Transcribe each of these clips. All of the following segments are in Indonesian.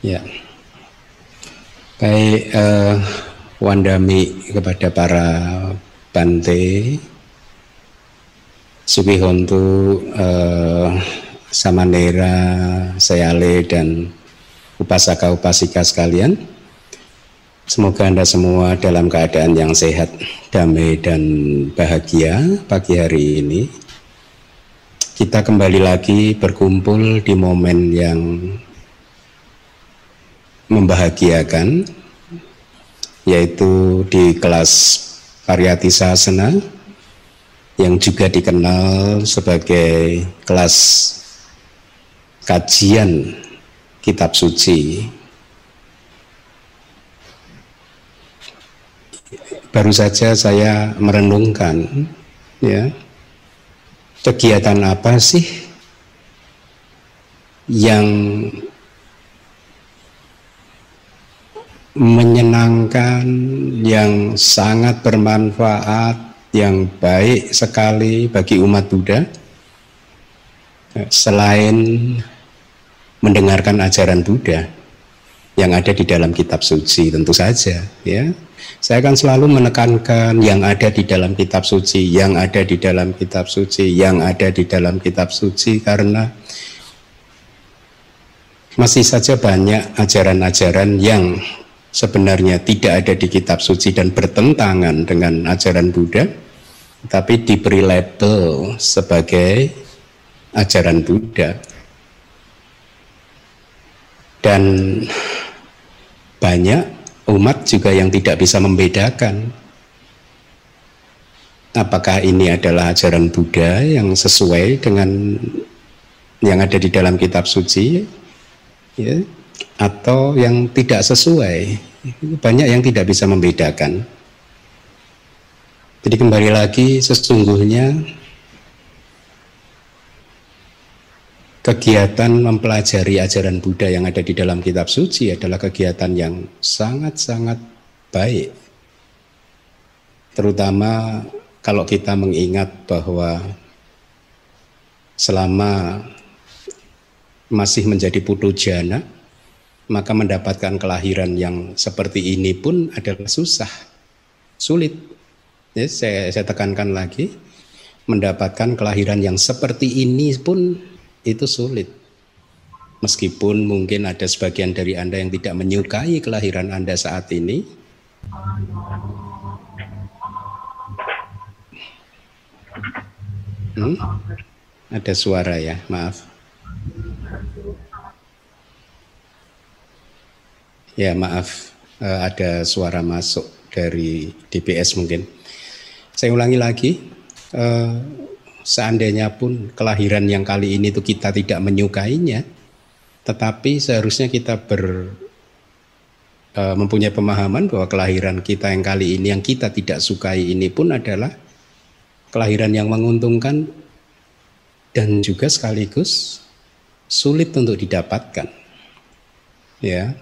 Ya. Baik uh, Wandami kepada para Bante. Subihontu uh, Samanera Sayale dan upasaka upasika sekalian. Semoga Anda semua dalam keadaan yang sehat, damai dan bahagia pagi hari ini. Kita kembali lagi berkumpul di momen yang membahagiakan yaitu di kelas Pariyati Sasana yang juga dikenal sebagai kelas kajian kitab suci. Baru saja saya merenungkan ya kegiatan apa sih yang menyenangkan, yang sangat bermanfaat, yang baik sekali bagi umat Buddha. Selain mendengarkan ajaran Buddha yang ada di dalam kitab suci tentu saja ya. Saya akan selalu menekankan yang ada di dalam kitab suci, yang ada di dalam kitab suci, yang ada di dalam kitab suci karena masih saja banyak ajaran-ajaran yang sebenarnya tidak ada di kitab suci dan bertentangan dengan ajaran Buddha, tapi diberi label sebagai ajaran Buddha. Dan banyak umat juga yang tidak bisa membedakan apakah ini adalah ajaran Buddha yang sesuai dengan yang ada di dalam kitab suci ya, atau yang tidak sesuai. Banyak yang tidak bisa membedakan. Jadi kembali lagi sesungguhnya kegiatan mempelajari ajaran Buddha yang ada di dalam kitab suci adalah kegiatan yang sangat-sangat baik. Terutama kalau kita mengingat bahwa selama masih menjadi putu jana, maka mendapatkan kelahiran yang seperti ini pun adalah susah, sulit. Ya, saya, saya tekankan lagi, mendapatkan kelahiran yang seperti ini pun itu sulit. Meskipun mungkin ada sebagian dari Anda yang tidak menyukai kelahiran Anda saat ini, hmm? ada suara ya, maaf. Ya maaf uh, ada suara masuk dari DPS mungkin. Saya ulangi lagi, uh, seandainya pun kelahiran yang kali ini itu kita tidak menyukainya, tetapi seharusnya kita ber uh, mempunyai pemahaman bahwa kelahiran kita yang kali ini yang kita tidak sukai ini pun adalah kelahiran yang menguntungkan dan juga sekaligus sulit untuk didapatkan. Ya,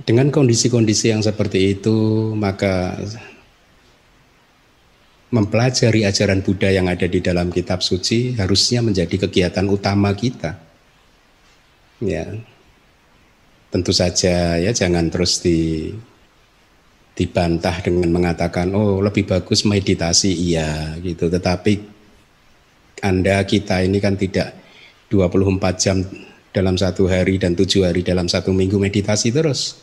dengan kondisi-kondisi yang seperti itu, maka mempelajari ajaran Buddha yang ada di dalam kitab suci harusnya menjadi kegiatan utama kita. Ya. Tentu saja ya jangan terus di dibantah dengan mengatakan oh lebih bagus meditasi iya gitu tetapi Anda kita ini kan tidak 24 jam dalam satu hari dan tujuh hari dalam satu minggu meditasi terus.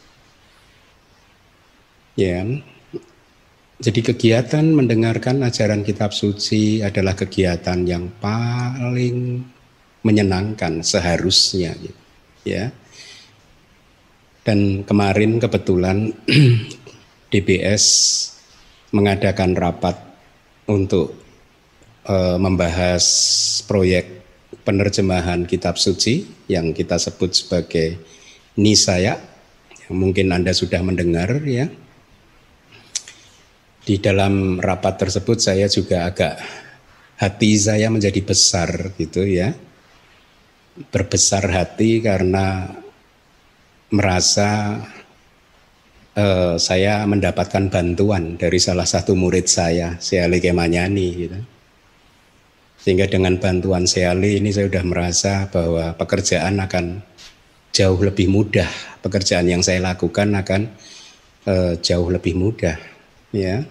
Ya, jadi kegiatan mendengarkan ajaran kitab suci adalah kegiatan yang paling menyenangkan seharusnya, ya. Dan kemarin kebetulan DBS mengadakan rapat untuk uh, membahas proyek penerjemahan kitab suci yang kita sebut sebagai Nisaya yang mungkin Anda sudah mendengar ya. Di dalam rapat tersebut saya juga agak hati saya menjadi besar gitu ya. Berbesar hati karena merasa uh, saya mendapatkan bantuan dari salah satu murid saya, Seali Kemanyani gitu. Sehingga dengan bantuan Seali ini saya sudah merasa bahwa pekerjaan akan jauh lebih mudah. Pekerjaan yang saya lakukan akan uh, jauh lebih mudah. Ya,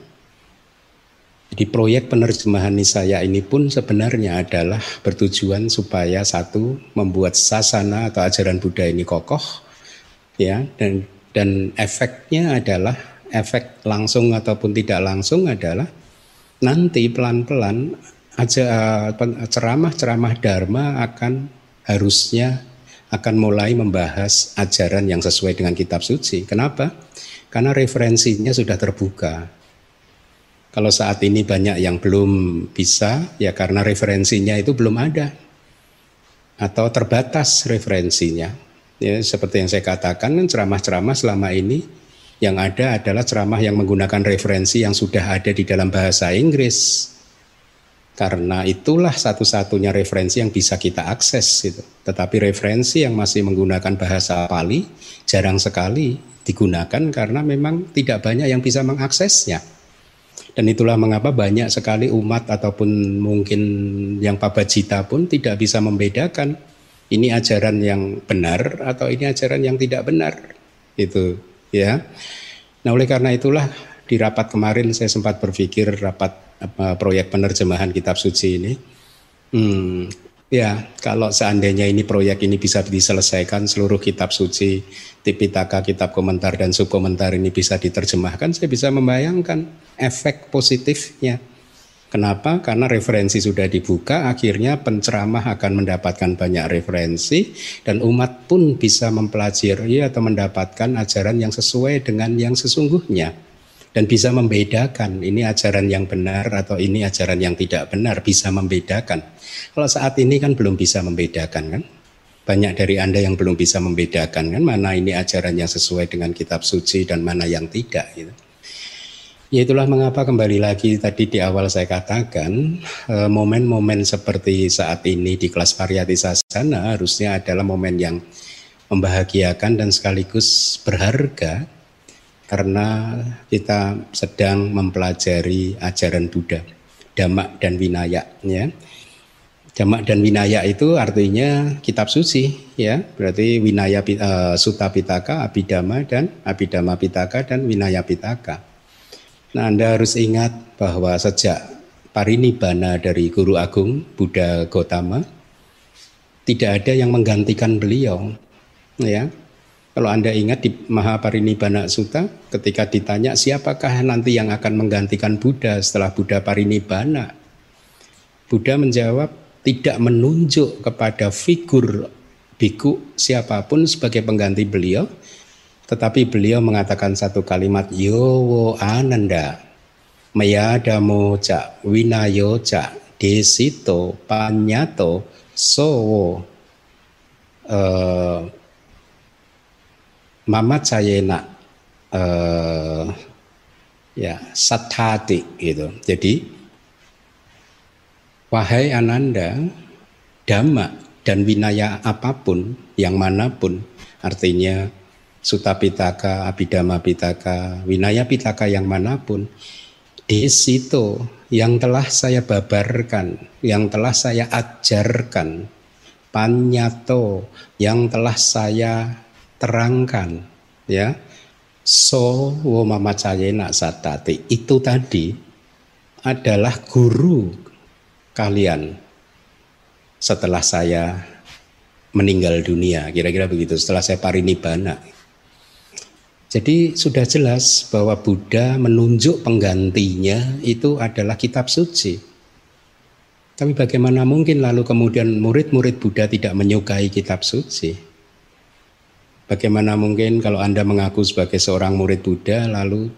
di proyek penerjemahan saya ini pun sebenarnya adalah bertujuan supaya satu membuat sasana atau ajaran Buddha ini kokoh, ya dan dan efeknya adalah efek langsung ataupun tidak langsung adalah nanti pelan-pelan ceramah-ceramah dharma akan harusnya akan mulai membahas ajaran yang sesuai dengan kitab suci. Kenapa? Karena referensinya sudah terbuka. Kalau saat ini banyak yang belum bisa, ya karena referensinya itu belum ada atau terbatas referensinya. Ya, seperti yang saya katakan, ceramah-ceramah selama ini yang ada adalah ceramah yang menggunakan referensi yang sudah ada di dalam bahasa Inggris. Karena itulah satu-satunya referensi yang bisa kita akses gitu. Tetapi referensi yang masih menggunakan bahasa Pali jarang sekali digunakan karena memang tidak banyak yang bisa mengaksesnya. Dan itulah mengapa banyak sekali umat ataupun mungkin yang pabajita pun tidak bisa membedakan ini ajaran yang benar atau ini ajaran yang tidak benar. Itu ya. Nah, oleh karena itulah di rapat kemarin saya sempat berpikir rapat apa, proyek penerjemahan kitab suci ini. Hmm, ya, kalau seandainya ini proyek ini bisa diselesaikan seluruh kitab suci, Tipitaka, kitab komentar dan subkomentar ini bisa diterjemahkan, saya bisa membayangkan efek positifnya. Kenapa? Karena referensi sudah dibuka, akhirnya penceramah akan mendapatkan banyak referensi dan umat pun bisa mempelajari atau mendapatkan ajaran yang sesuai dengan yang sesungguhnya dan bisa membedakan ini ajaran yang benar atau ini ajaran yang tidak benar, bisa membedakan. Kalau saat ini kan belum bisa membedakan kan? Banyak dari Anda yang belum bisa membedakan kan mana ini ajaran yang sesuai dengan kitab suci dan mana yang tidak gitu. Ya itulah mengapa kembali lagi tadi di awal saya katakan eh, momen-momen seperti saat ini di kelas variati sasana harusnya adalah momen yang membahagiakan dan sekaligus berharga karena kita sedang mempelajari ajaran Buddha, Dhamma dan Winaya ya. Dhamma dan Winaya itu artinya kitab suci ya. Berarti Winaya uh, Sutta Pitaka, Abhidhamma dan Abhidhamma Pitaka dan Winaya Pitaka. Nah, Anda harus ingat bahwa sejak parinibbana dari Guru Agung Buddha Gotama tidak ada yang menggantikan beliau. Ya. Kalau Anda ingat di Mahaparinibbana Sutta ketika ditanya siapakah nanti yang akan menggantikan Buddha setelah Buddha parinibbana? Buddha menjawab tidak menunjuk kepada figur biku siapa pun sebagai pengganti beliau, tetapi beliau mengatakan satu kalimat yowo ananda mayadamo ca winayo ca desito panyato sowo uh, mama cayena uh, ya satati gitu. Jadi wahai ananda dhamma dan winaya apa pun yang mana pun artinya Suta Pitaka, Abhidhamma Pitaka, Winaya Pitaka yang mana pun, di situ yang telah saya babarkan, yang telah saya ajarkan, panyato yang telah saya terangkan, ya, so wo mamacayena satati itu tadi adalah guru kalian setelah saya meninggal dunia, kira-kira begitu. Setelah saya parinibbana, jadi sudah jelas bahwa Buddha menunjuk penggantinya itu adalah kitab suci. Tapi bagaimana mungkin lalu kemudian murid-murid Buddha tidak menyukai kitab suci? Bagaimana mungkin kalau Anda mengaku sebagai seorang murid Buddha lalu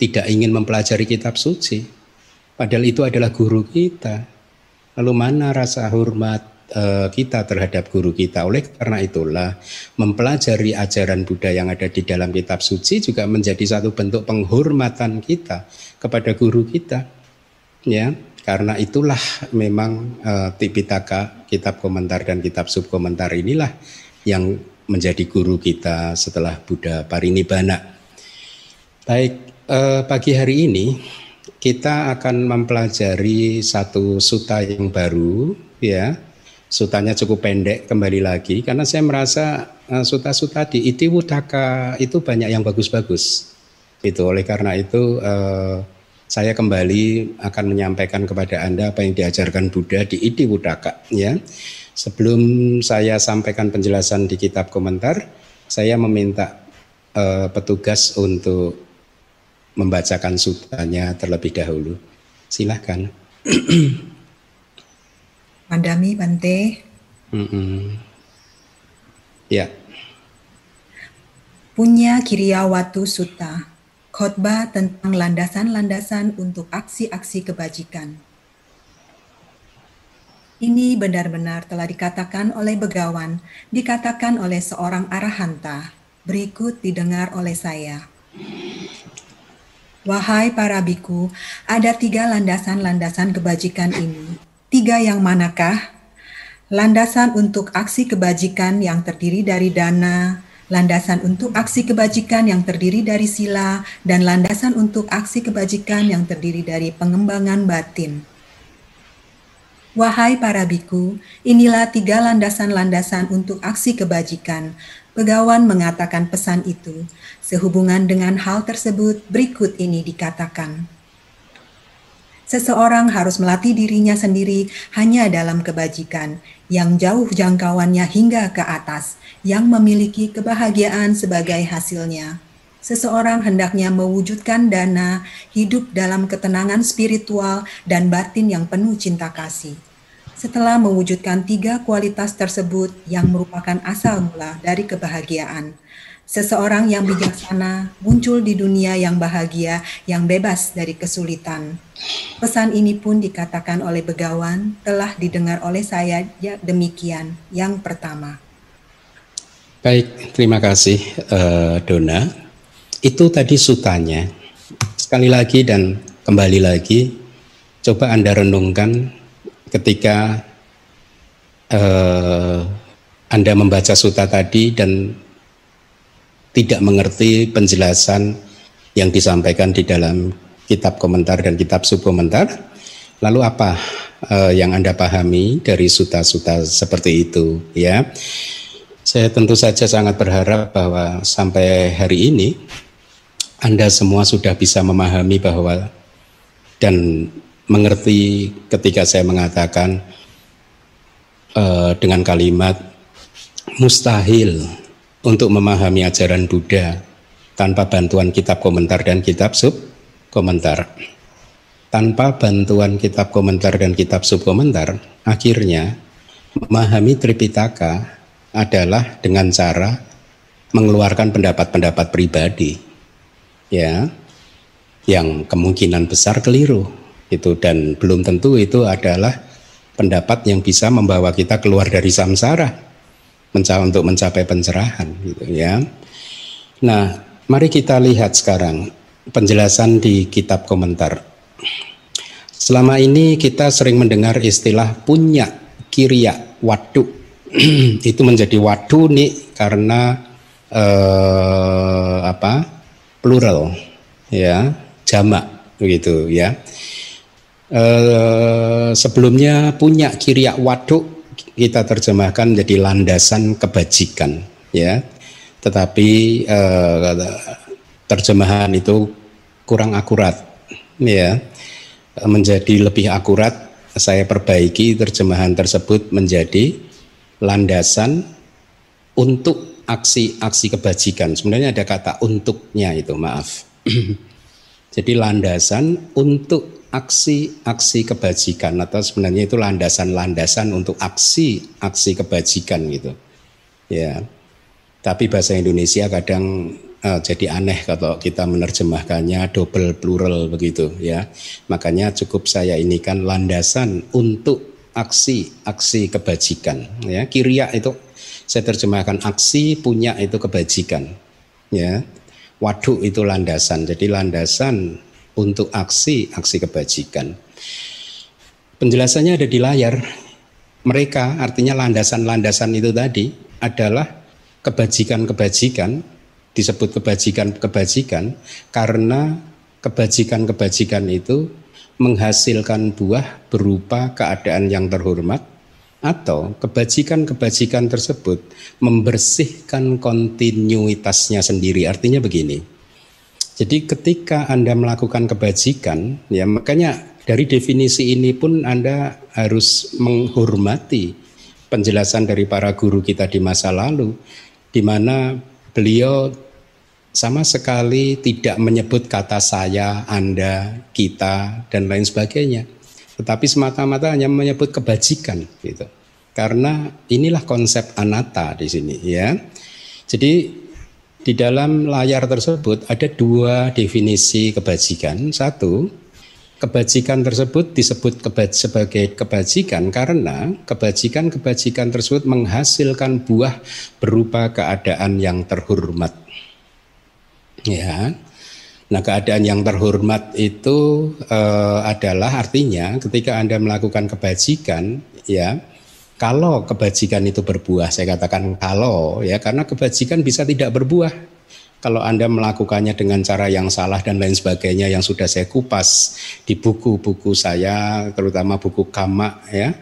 tidak ingin mempelajari kitab suci? Padahal itu adalah guru kita. Lalu mana rasa hormat Eh, kita terhadap guru kita. Oleh karena itulah mempelajari ajaran Buddha yang ada di dalam kitab suci juga menjadi satu bentuk penghormatan kita kepada guru kita. Ya, karena itulah memang uh, Tipitaka, kitab komentar dan kitab subkomentar inilah yang menjadi guru kita setelah Buddha parinibbana. Baik, uh, pagi hari ini kita akan mempelajari satu suta yang baru ya. Sutanya cukup pendek kembali lagi karena saya merasa uh, suta-suta di Itiwudaka itu banyak yang bagus-bagus. Itu oleh karena itu uh, saya kembali akan menyampaikan kepada Anda apa yang diajarkan Buddha di Itiwudaka ya. Sebelum saya sampaikan penjelasan di kitab komentar, saya meminta uh, petugas untuk membacakan sutanya terlebih dahulu. Silahkan. Mandami Bante. Mm -mm. Ya. Punya Kiryawatu Sutta, khotbah tentang landasan-landasan untuk aksi-aksi kebajikan. Ini benar-benar telah dikatakan oleh begawan, dikatakan oleh seorang arahanta, berikut didengar oleh saya. Wahai para biku, ada tiga landasan-landasan kebajikan ini. Tiga yang manakah? Landasan untuk aksi kebajikan yang terdiri dari dana, landasan untuk aksi kebajikan yang terdiri dari sila, dan landasan untuk aksi kebajikan yang terdiri dari pengembangan batin. Wahai para biku, inilah tiga landasan-landasan untuk aksi kebajikan. Pegawan mengatakan pesan itu. Sehubungan dengan hal tersebut, berikut ini dikatakan. Seseorang harus melatih dirinya sendiri hanya dalam kebajikan, yang jauh jangkauannya hingga ke atas, yang memiliki kebahagiaan sebagai hasilnya. Seseorang hendaknya mewujudkan dana, hidup dalam ketenangan spiritual dan batin yang penuh cinta kasih setelah mewujudkan tiga kualitas tersebut yang merupakan asal mula dari kebahagiaan. Seseorang yang bijaksana muncul di dunia yang bahagia, yang bebas dari kesulitan. Pesan ini pun dikatakan oleh begawan, telah didengar oleh saya ya, demikian. Yang pertama. Baik, terima kasih uh, Dona. Itu tadi sutanya. Sekali lagi dan kembali lagi, coba Anda renungkan ketika uh, Anda membaca suta tadi dan tidak mengerti penjelasan yang disampaikan di dalam kitab komentar dan kitab subkomentar, lalu apa uh, yang Anda pahami dari suta-suta seperti itu ya? Saya tentu saja sangat berharap bahwa sampai hari ini Anda semua sudah bisa memahami bahwa dan mengerti ketika saya mengatakan uh, dengan kalimat mustahil untuk memahami ajaran Buddha tanpa bantuan kitab komentar dan kitab sub komentar. Tanpa bantuan kitab komentar dan kitab sub komentar, akhirnya memahami Tripitaka adalah dengan cara mengeluarkan pendapat-pendapat pribadi ya yang kemungkinan besar keliru itu dan belum tentu itu adalah pendapat yang bisa membawa kita keluar dari samsara mencapai untuk mencapai pencerahan gitu ya. Nah, mari kita lihat sekarang penjelasan di kitab komentar. Selama ini kita sering mendengar istilah punya kiria wadu itu menjadi wadu nih karena eh, apa plural ya jamak begitu ya. Eh, sebelumnya punya kiriak waduk kita terjemahkan menjadi landasan kebajikan ya. Tetapi eh, terjemahan itu kurang akurat ya. Menjadi lebih akurat saya perbaiki terjemahan tersebut menjadi landasan untuk aksi-aksi kebajikan sebenarnya ada kata untuknya itu maaf jadi landasan untuk aksi-aksi kebajikan atau sebenarnya itu landasan-landasan untuk aksi-aksi kebajikan gitu. Ya. Tapi bahasa Indonesia kadang uh, jadi aneh kalau kita menerjemahkannya double plural begitu ya. Makanya cukup saya ini kan landasan untuk aksi-aksi kebajikan ya. Kiria itu saya terjemahkan aksi punya itu kebajikan ya. Waduk itu landasan. Jadi landasan untuk aksi-aksi kebajikan. Penjelasannya ada di layar. Mereka artinya landasan-landasan itu tadi adalah kebajikan-kebajikan disebut kebajikan-kebajikan karena kebajikan-kebajikan itu menghasilkan buah berupa keadaan yang terhormat atau kebajikan-kebajikan tersebut membersihkan kontinuitasnya sendiri. Artinya begini. Jadi ketika Anda melakukan kebajikan, ya makanya dari definisi ini pun Anda harus menghormati penjelasan dari para guru kita di masa lalu di mana beliau sama sekali tidak menyebut kata saya, Anda, kita, dan lain sebagainya. Tetapi semata-mata hanya menyebut kebajikan gitu. Karena inilah konsep anata di sini ya. Jadi di dalam layar tersebut ada dua definisi kebajikan. Satu, kebajikan tersebut disebut kebaj sebagai kebajikan karena kebajikan-kebajikan tersebut menghasilkan buah berupa keadaan yang terhormat Ya. Nah, keadaan yang terhormat itu uh, adalah artinya ketika Anda melakukan kebajikan, ya, kalau kebajikan itu berbuah, saya katakan kalau, ya, karena kebajikan bisa tidak berbuah. Kalau Anda melakukannya dengan cara yang salah dan lain sebagainya yang sudah saya kupas di buku-buku saya, terutama buku Kama, ya,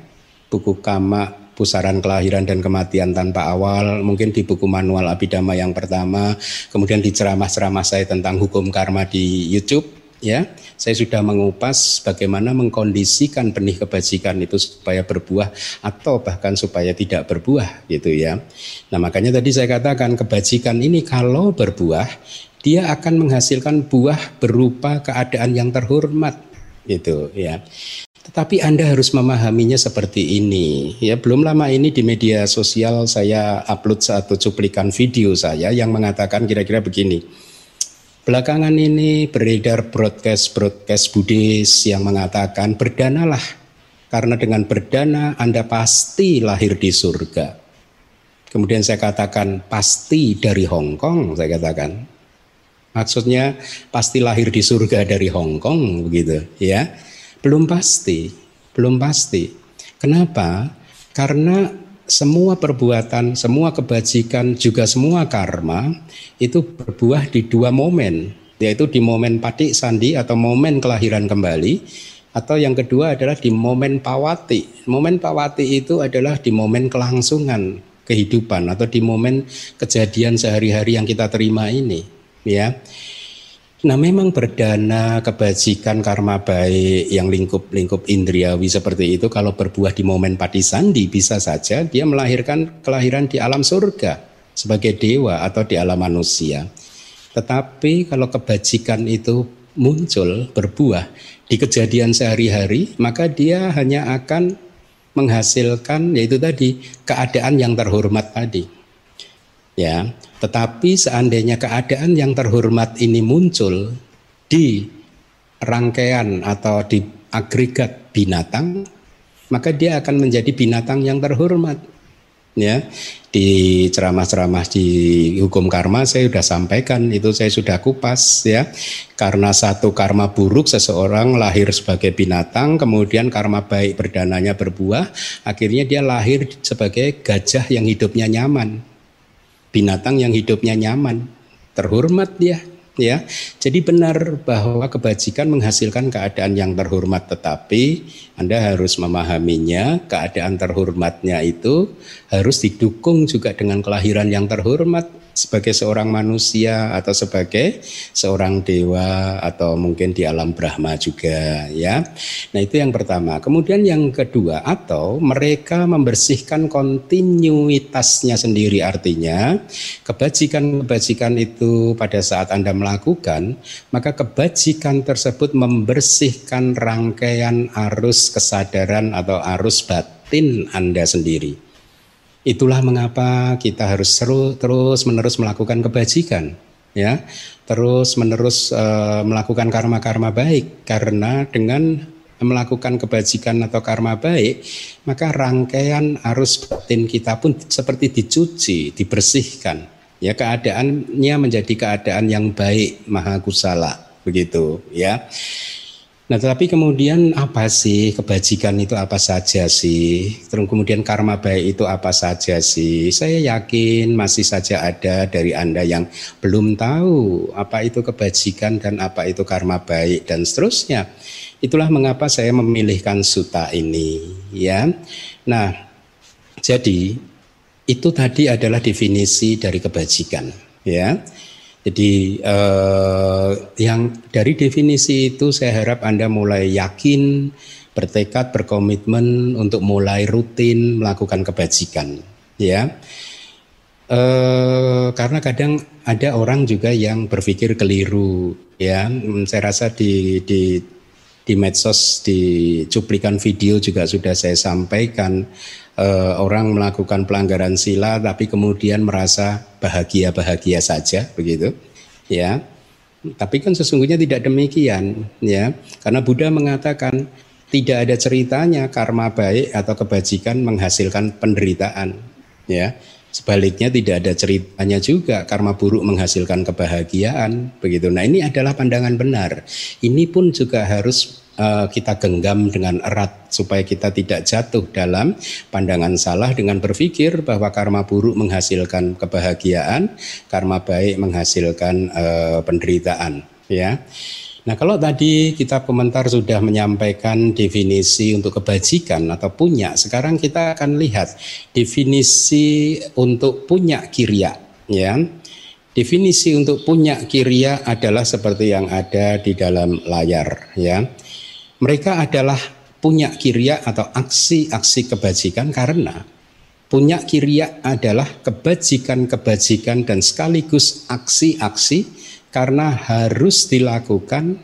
buku Kama pusaran kelahiran dan kematian tanpa awal, mungkin di buku manual Abidama yang pertama, kemudian di ceramah-ceramah saya tentang hukum karma di YouTube, ya, saya sudah mengupas bagaimana mengkondisikan benih kebajikan itu supaya berbuah atau bahkan supaya tidak berbuah, gitu ya. Nah makanya tadi saya katakan kebajikan ini kalau berbuah, dia akan menghasilkan buah berupa keadaan yang terhormat, gitu ya. Tetapi Anda harus memahaminya seperti ini. Ya, belum lama ini di media sosial saya upload satu cuplikan video saya yang mengatakan kira-kira begini. Belakangan ini beredar broadcast-broadcast Buddhis yang mengatakan berdanalah karena dengan berdana Anda pasti lahir di surga. Kemudian saya katakan pasti dari Hong Kong, saya katakan. Maksudnya pasti lahir di surga dari Hong Kong begitu, ya. Belum pasti, belum pasti. Kenapa? Karena semua perbuatan, semua kebajikan, juga semua karma itu berbuah di dua momen, yaitu di momen patik sandi atau momen kelahiran kembali, atau yang kedua adalah di momen pawati. Momen pawati itu adalah di momen kelangsungan kehidupan atau di momen kejadian sehari-hari yang kita terima ini, ya. Nah memang berdana kebajikan karma baik yang lingkup-lingkup indriawi seperti itu kalau berbuah di momen pati sandi bisa saja dia melahirkan kelahiran di alam surga sebagai dewa atau di alam manusia. Tetapi kalau kebajikan itu muncul berbuah di kejadian sehari-hari maka dia hanya akan menghasilkan yaitu tadi keadaan yang terhormat tadi. Ya, tetapi seandainya keadaan yang terhormat ini muncul di rangkaian atau di agregat binatang, maka dia akan menjadi binatang yang terhormat. Ya, di ceramah-ceramah di hukum karma saya sudah sampaikan itu saya sudah kupas ya. Karena satu karma buruk seseorang lahir sebagai binatang, kemudian karma baik berdananya berbuah, akhirnya dia lahir sebagai gajah yang hidupnya nyaman binatang yang hidupnya nyaman, terhormat dia ya. Jadi benar bahwa kebajikan menghasilkan keadaan yang terhormat tetapi Anda harus memahaminya, keadaan terhormatnya itu harus didukung juga dengan kelahiran yang terhormat sebagai seorang manusia atau sebagai seorang dewa atau mungkin di alam Brahma juga ya. Nah, itu yang pertama. Kemudian yang kedua atau mereka membersihkan kontinuitasnya sendiri artinya kebajikan-kebajikan itu pada saat Anda melakukan, maka kebajikan tersebut membersihkan rangkaian arus kesadaran atau arus batin Anda sendiri. Itulah mengapa kita harus seru, terus menerus melakukan kebajikan, ya, terus menerus uh, melakukan karma-karma baik karena dengan melakukan kebajikan atau karma baik, maka rangkaian arus batin kita pun seperti dicuci, dibersihkan. Ya, keadaannya menjadi keadaan yang baik, maha kusala, begitu, ya. Nah, tetapi kemudian apa sih kebajikan itu apa saja sih? Terus kemudian karma baik itu apa saja sih? Saya yakin masih saja ada dari Anda yang belum tahu apa itu kebajikan dan apa itu karma baik dan seterusnya. Itulah mengapa saya memilihkan suta ini, ya. Nah, jadi itu tadi adalah definisi dari kebajikan, ya. Jadi eh, yang dari definisi itu saya harap Anda mulai yakin, bertekad, berkomitmen untuk mulai rutin melakukan kebajikan, ya. Eh, karena kadang ada orang juga yang berpikir keliru, ya. Saya rasa di di di medsos di cuplikan video juga sudah saya sampaikan eh, orang melakukan pelanggaran sila tapi kemudian merasa bahagia-bahagia saja begitu ya tapi kan sesungguhnya tidak demikian ya karena Buddha mengatakan tidak ada ceritanya karma baik atau kebajikan menghasilkan penderitaan ya Sebaliknya tidak ada ceritanya juga karma buruk menghasilkan kebahagiaan begitu. Nah, ini adalah pandangan benar. Ini pun juga harus uh, kita genggam dengan erat supaya kita tidak jatuh dalam pandangan salah dengan berpikir bahwa karma buruk menghasilkan kebahagiaan, karma baik menghasilkan uh, penderitaan, ya. Nah, kalau tadi kita komentar sudah menyampaikan definisi untuk kebajikan atau punya, sekarang kita akan lihat definisi untuk punya kirya, ya. Definisi untuk punya kirya adalah seperti yang ada di dalam layar, ya. Mereka adalah punya kirya atau aksi-aksi kebajikan karena punya kirya adalah kebajikan-kebajikan dan sekaligus aksi-aksi karena harus dilakukan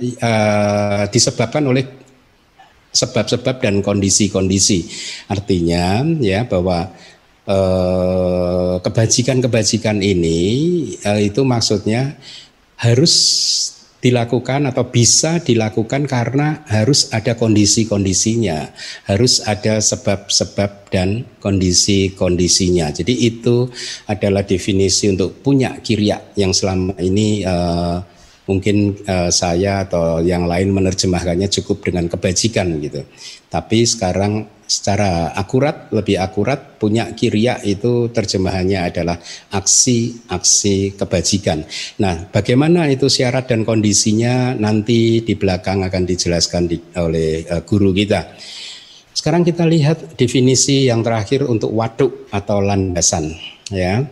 uh, disebabkan oleh sebab-sebab dan kondisi-kondisi. Artinya ya bahwa uh, kebajikan-kebajikan ini uh, itu maksudnya harus dilakukan atau bisa dilakukan karena harus ada kondisi-kondisinya, harus ada sebab-sebab dan kondisi-kondisinya. Jadi itu adalah definisi untuk punya kirya yang selama ini uh, mungkin uh, saya atau yang lain menerjemahkannya cukup dengan kebajikan gitu. Tapi sekarang secara akurat, lebih akurat punya kirya itu terjemahannya adalah aksi-aksi kebajikan. Nah, bagaimana itu syarat dan kondisinya nanti di belakang akan dijelaskan di, oleh uh, guru kita. Sekarang kita lihat definisi yang terakhir untuk waduk atau landasan ya.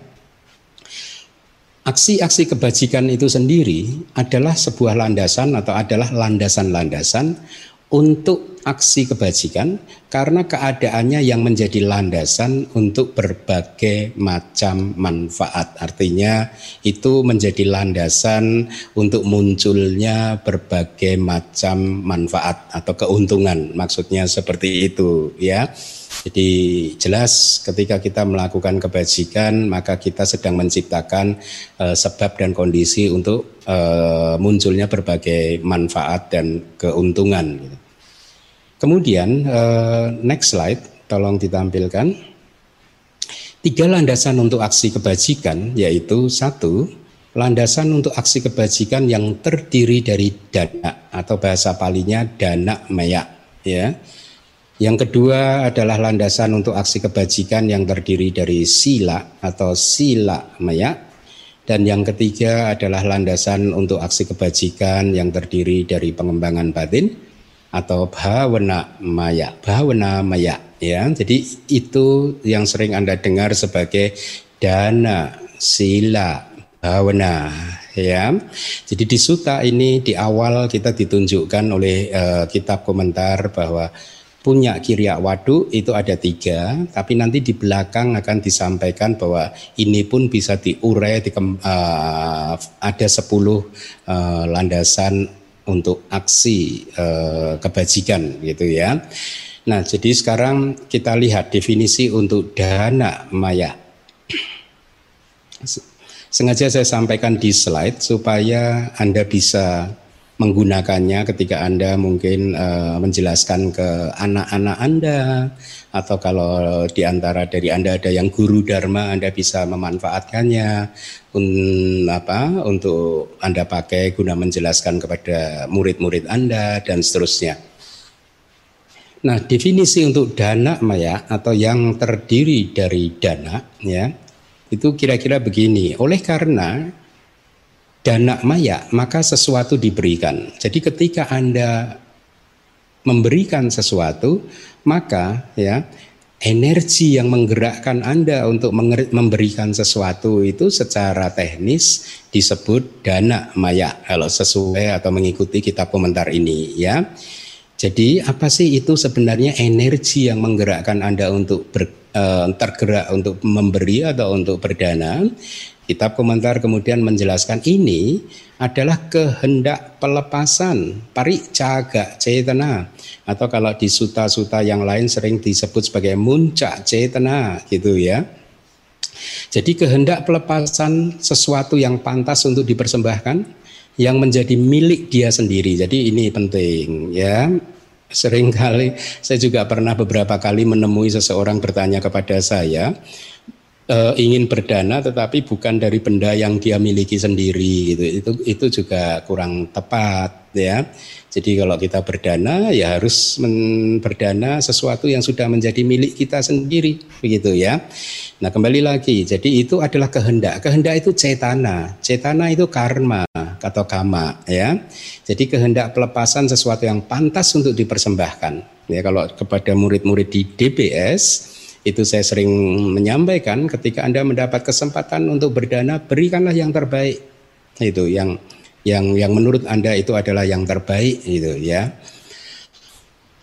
Aksi-aksi kebajikan itu sendiri adalah sebuah landasan atau adalah landasan-landasan untuk aksi kebajikan karena keadaannya yang menjadi landasan untuk berbagai macam manfaat. Artinya itu menjadi landasan untuk munculnya berbagai macam manfaat atau keuntungan. Maksudnya seperti itu ya. Jadi jelas ketika kita melakukan kebajikan maka kita sedang menciptakan uh, sebab dan kondisi untuk uh, munculnya berbagai manfaat dan keuntungan. Gitu. Kemudian uh, next slide, tolong ditampilkan. Tiga landasan untuk aksi kebajikan yaitu satu, landasan untuk aksi kebajikan yang terdiri dari dana atau bahasa palinya dana maya ya. Yang kedua adalah landasan untuk aksi kebajikan yang terdiri dari sila atau sila maya dan yang ketiga adalah landasan untuk aksi kebajikan yang terdiri dari pengembangan batin atau bhavana maya, bhavana maya ya. Jadi itu yang sering Anda dengar sebagai dana, sila, bhavana ya. Jadi di suta ini di awal kita ditunjukkan oleh uh, kitab komentar bahwa punya kirya wadu itu ada tiga, tapi nanti di belakang akan disampaikan bahwa ini pun bisa diurai di, uh, ada sepuluh uh, landasan untuk aksi eh, kebajikan gitu ya. Nah, jadi sekarang kita lihat definisi untuk dana maya. Sengaja saya sampaikan di slide supaya Anda bisa menggunakannya ketika Anda mungkin uh, menjelaskan ke anak-anak Anda atau kalau di antara dari Anda ada yang guru dharma Anda bisa memanfaatkannya un, apa untuk Anda pakai guna menjelaskan kepada murid-murid Anda dan seterusnya. Nah, definisi untuk dana maya atau yang terdiri dari dana ya itu kira-kira begini. Oleh karena dana maya, maka sesuatu diberikan. Jadi ketika Anda memberikan sesuatu, maka ya energi yang menggerakkan Anda untuk memberikan sesuatu itu secara teknis disebut dana maya kalau sesuai atau mengikuti kitab komentar ini ya. Jadi apa sih itu sebenarnya energi yang menggerakkan Anda untuk ber, uh, tergerak untuk memberi atau untuk berdana? Kitab komentar kemudian menjelaskan ini adalah kehendak pelepasan pari caga cetana atau kalau di suta-suta yang lain sering disebut sebagai muncak cetana gitu ya. Jadi kehendak pelepasan sesuatu yang pantas untuk dipersembahkan yang menjadi milik dia sendiri. Jadi ini penting ya. Seringkali saya juga pernah beberapa kali menemui seseorang bertanya kepada saya, uh, ingin berdana tetapi bukan dari benda yang dia miliki sendiri gitu. Itu itu juga kurang tepat ya. Jadi kalau kita berdana ya harus berdana sesuatu yang sudah menjadi milik kita sendiri begitu ya. Nah kembali lagi jadi itu adalah kehendak. Kehendak itu cetana. Cetana itu karma atau kama ya. Jadi kehendak pelepasan sesuatu yang pantas untuk dipersembahkan. Ya kalau kepada murid-murid di DBS itu saya sering menyampaikan ketika Anda mendapat kesempatan untuk berdana berikanlah yang terbaik. Itu yang yang yang menurut Anda itu adalah yang terbaik itu ya.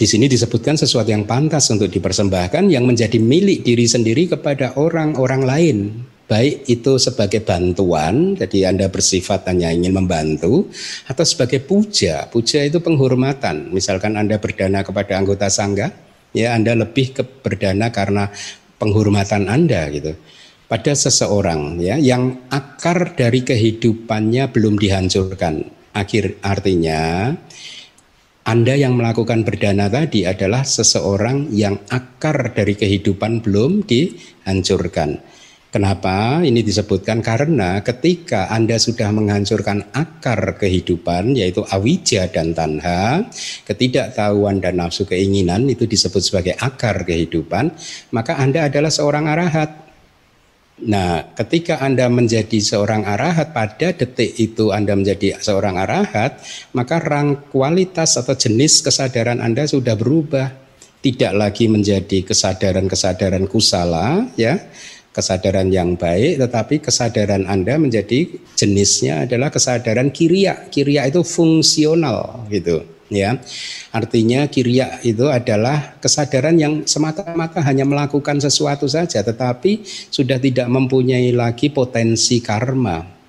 Di sini disebutkan sesuatu yang pantas untuk dipersembahkan yang menjadi milik diri sendiri kepada orang-orang lain. Baik itu sebagai bantuan, jadi Anda bersifat hanya ingin membantu, atau sebagai puja. Puja itu penghormatan. Misalkan Anda berdana kepada anggota sangga, ya Anda lebih ke berdana karena penghormatan Anda gitu pada seseorang ya yang akar dari kehidupannya belum dihancurkan akhir artinya anda yang melakukan berdana tadi adalah seseorang yang akar dari kehidupan belum dihancurkan. Kenapa ini disebutkan? Karena ketika Anda sudah menghancurkan akar kehidupan yaitu awija dan tanha, ketidaktahuan dan nafsu keinginan itu disebut sebagai akar kehidupan, maka Anda adalah seorang arahat. Nah, ketika Anda menjadi seorang arahat pada detik itu Anda menjadi seorang arahat, maka rang kualitas atau jenis kesadaran Anda sudah berubah. Tidak lagi menjadi kesadaran-kesadaran kusala ya, kesadaran yang baik tetapi kesadaran Anda menjadi jenisnya adalah kesadaran kiria. Kiria itu fungsional gitu ya. Artinya kiria itu adalah kesadaran yang semata-mata hanya melakukan sesuatu saja tetapi sudah tidak mempunyai lagi potensi karma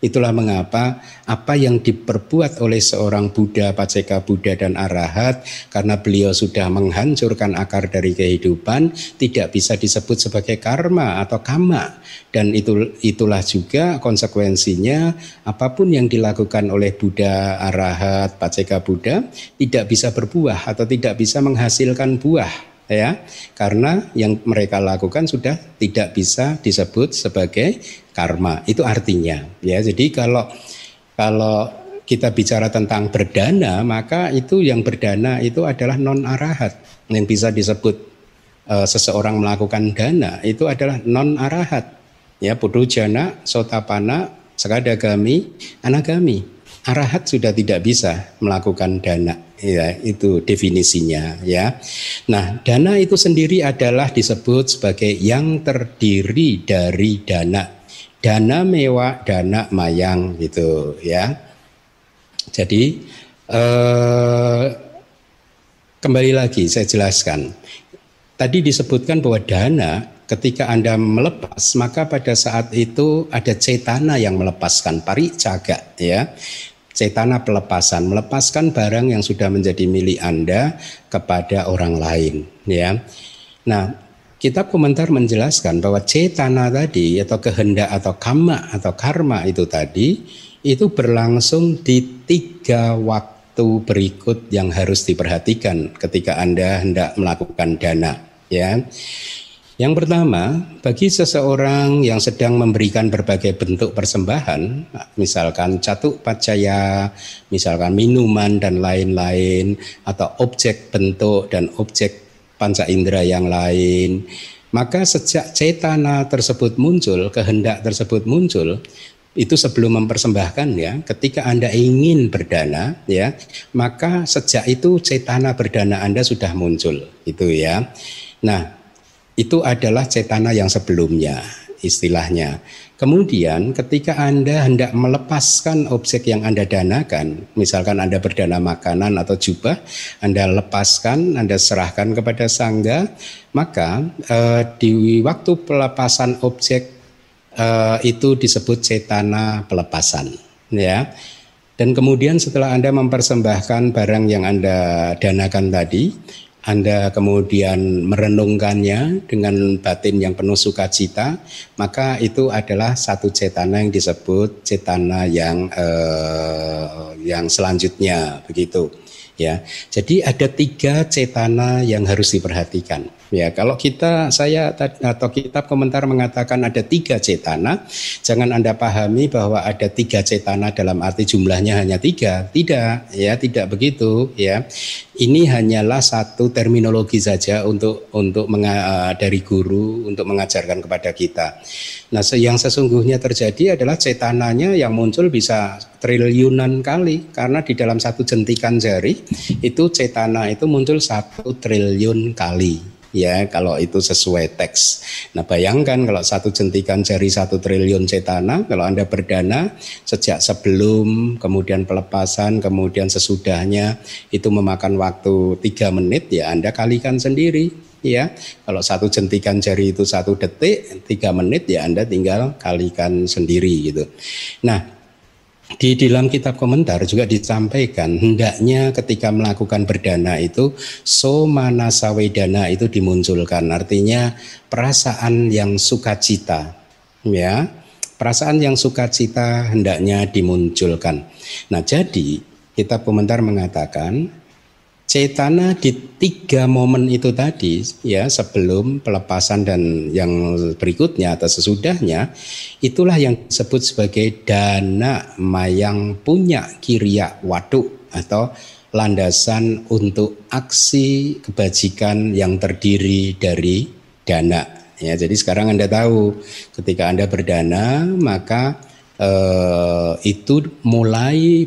Itulah mengapa apa yang diperbuat oleh seorang Buddha, Paceka Buddha dan Arahat karena beliau sudah menghancurkan akar dari kehidupan tidak bisa disebut sebagai karma atau kama. Dan itu itulah juga konsekuensinya apa pun yang dilakukan oleh Buddha, Arahat, Paceka Buddha tidak bisa berbuah atau tidak bisa menghasilkan buah ya. Karena yang mereka lakukan sudah tidak bisa disebut sebagai karma. Itu artinya ya. Jadi kalau kalau kita bicara tentang berdana maka itu yang berdana itu adalah non arahat yang bisa disebut uh, seseorang melakukan dana itu adalah non arahat ya jana sotapana sekadagami anagami arahat sudah tidak bisa melakukan dana ya itu definisinya ya. Nah, dana itu sendiri adalah disebut sebagai yang terdiri dari dana. Dana mewah, dana mayang gitu ya. Jadi eh, kembali lagi saya jelaskan. Tadi disebutkan bahwa dana ketika Anda melepas maka pada saat itu ada cetana yang melepaskan pari caga ya cetana pelepasan, melepaskan barang yang sudah menjadi milik Anda kepada orang lain, ya. Nah, kitab komentar menjelaskan bahwa cetana tadi atau kehendak atau kama atau karma itu tadi itu berlangsung di tiga waktu berikut yang harus diperhatikan ketika Anda hendak melakukan dana ya. Yang pertama, bagi seseorang yang sedang memberikan berbagai bentuk persembahan, misalkan catuk pacaya, misalkan minuman dan lain-lain, atau objek bentuk dan objek panca indera yang lain, maka sejak cetana tersebut muncul, kehendak tersebut muncul, itu sebelum mempersembahkan ya ketika Anda ingin berdana ya maka sejak itu cetana berdana Anda sudah muncul itu ya. Nah itu adalah cetana yang sebelumnya istilahnya. Kemudian ketika Anda hendak melepaskan objek yang Anda danakan misalkan Anda berdana makanan atau jubah Anda lepaskan Anda serahkan kepada sangga maka eh, di waktu pelepasan objek uh, itu disebut cetana pelepasan ya. Dan kemudian setelah Anda mempersembahkan barang yang Anda danakan tadi anda kemudian merenungkannya dengan batin yang penuh sukacita, maka itu adalah satu cetana yang disebut cetana yang eh, yang selanjutnya begitu ya. Jadi ada tiga cetana yang harus diperhatikan. Ya, kalau kita saya atau kitab komentar mengatakan ada tiga cetana, jangan anda pahami bahwa ada tiga cetana dalam arti jumlahnya hanya tiga. Tidak, ya tidak begitu. Ya, ini hanyalah satu terminologi saja untuk untuk menga, dari guru untuk mengajarkan kepada kita. Nah, yang sesungguhnya terjadi adalah cetananya yang muncul bisa triliunan kali karena di dalam satu jentikan jari itu cetana itu muncul satu triliun kali ya kalau itu sesuai teks. Nah bayangkan kalau satu jentikan jari satu triliun cetana, kalau Anda berdana sejak sebelum, kemudian pelepasan, kemudian sesudahnya itu memakan waktu tiga menit ya Anda kalikan sendiri ya kalau satu jentikan jari itu satu detik tiga menit ya anda tinggal kalikan sendiri gitu nah di dalam kitab komentar juga disampaikan hendaknya ketika melakukan berdana itu somana sawedana itu dimunculkan. Artinya perasaan yang sukacita ya. Perasaan yang sukacita hendaknya dimunculkan. Nah jadi kitab komentar mengatakan Cetana di tiga momen itu tadi ya sebelum pelepasan dan yang berikutnya atau sesudahnya itulah yang disebut sebagai dana mayang punya kiriya waduk atau landasan untuk aksi kebajikan yang terdiri dari dana. Ya jadi sekarang Anda tahu ketika Anda berdana maka eh, itu mulai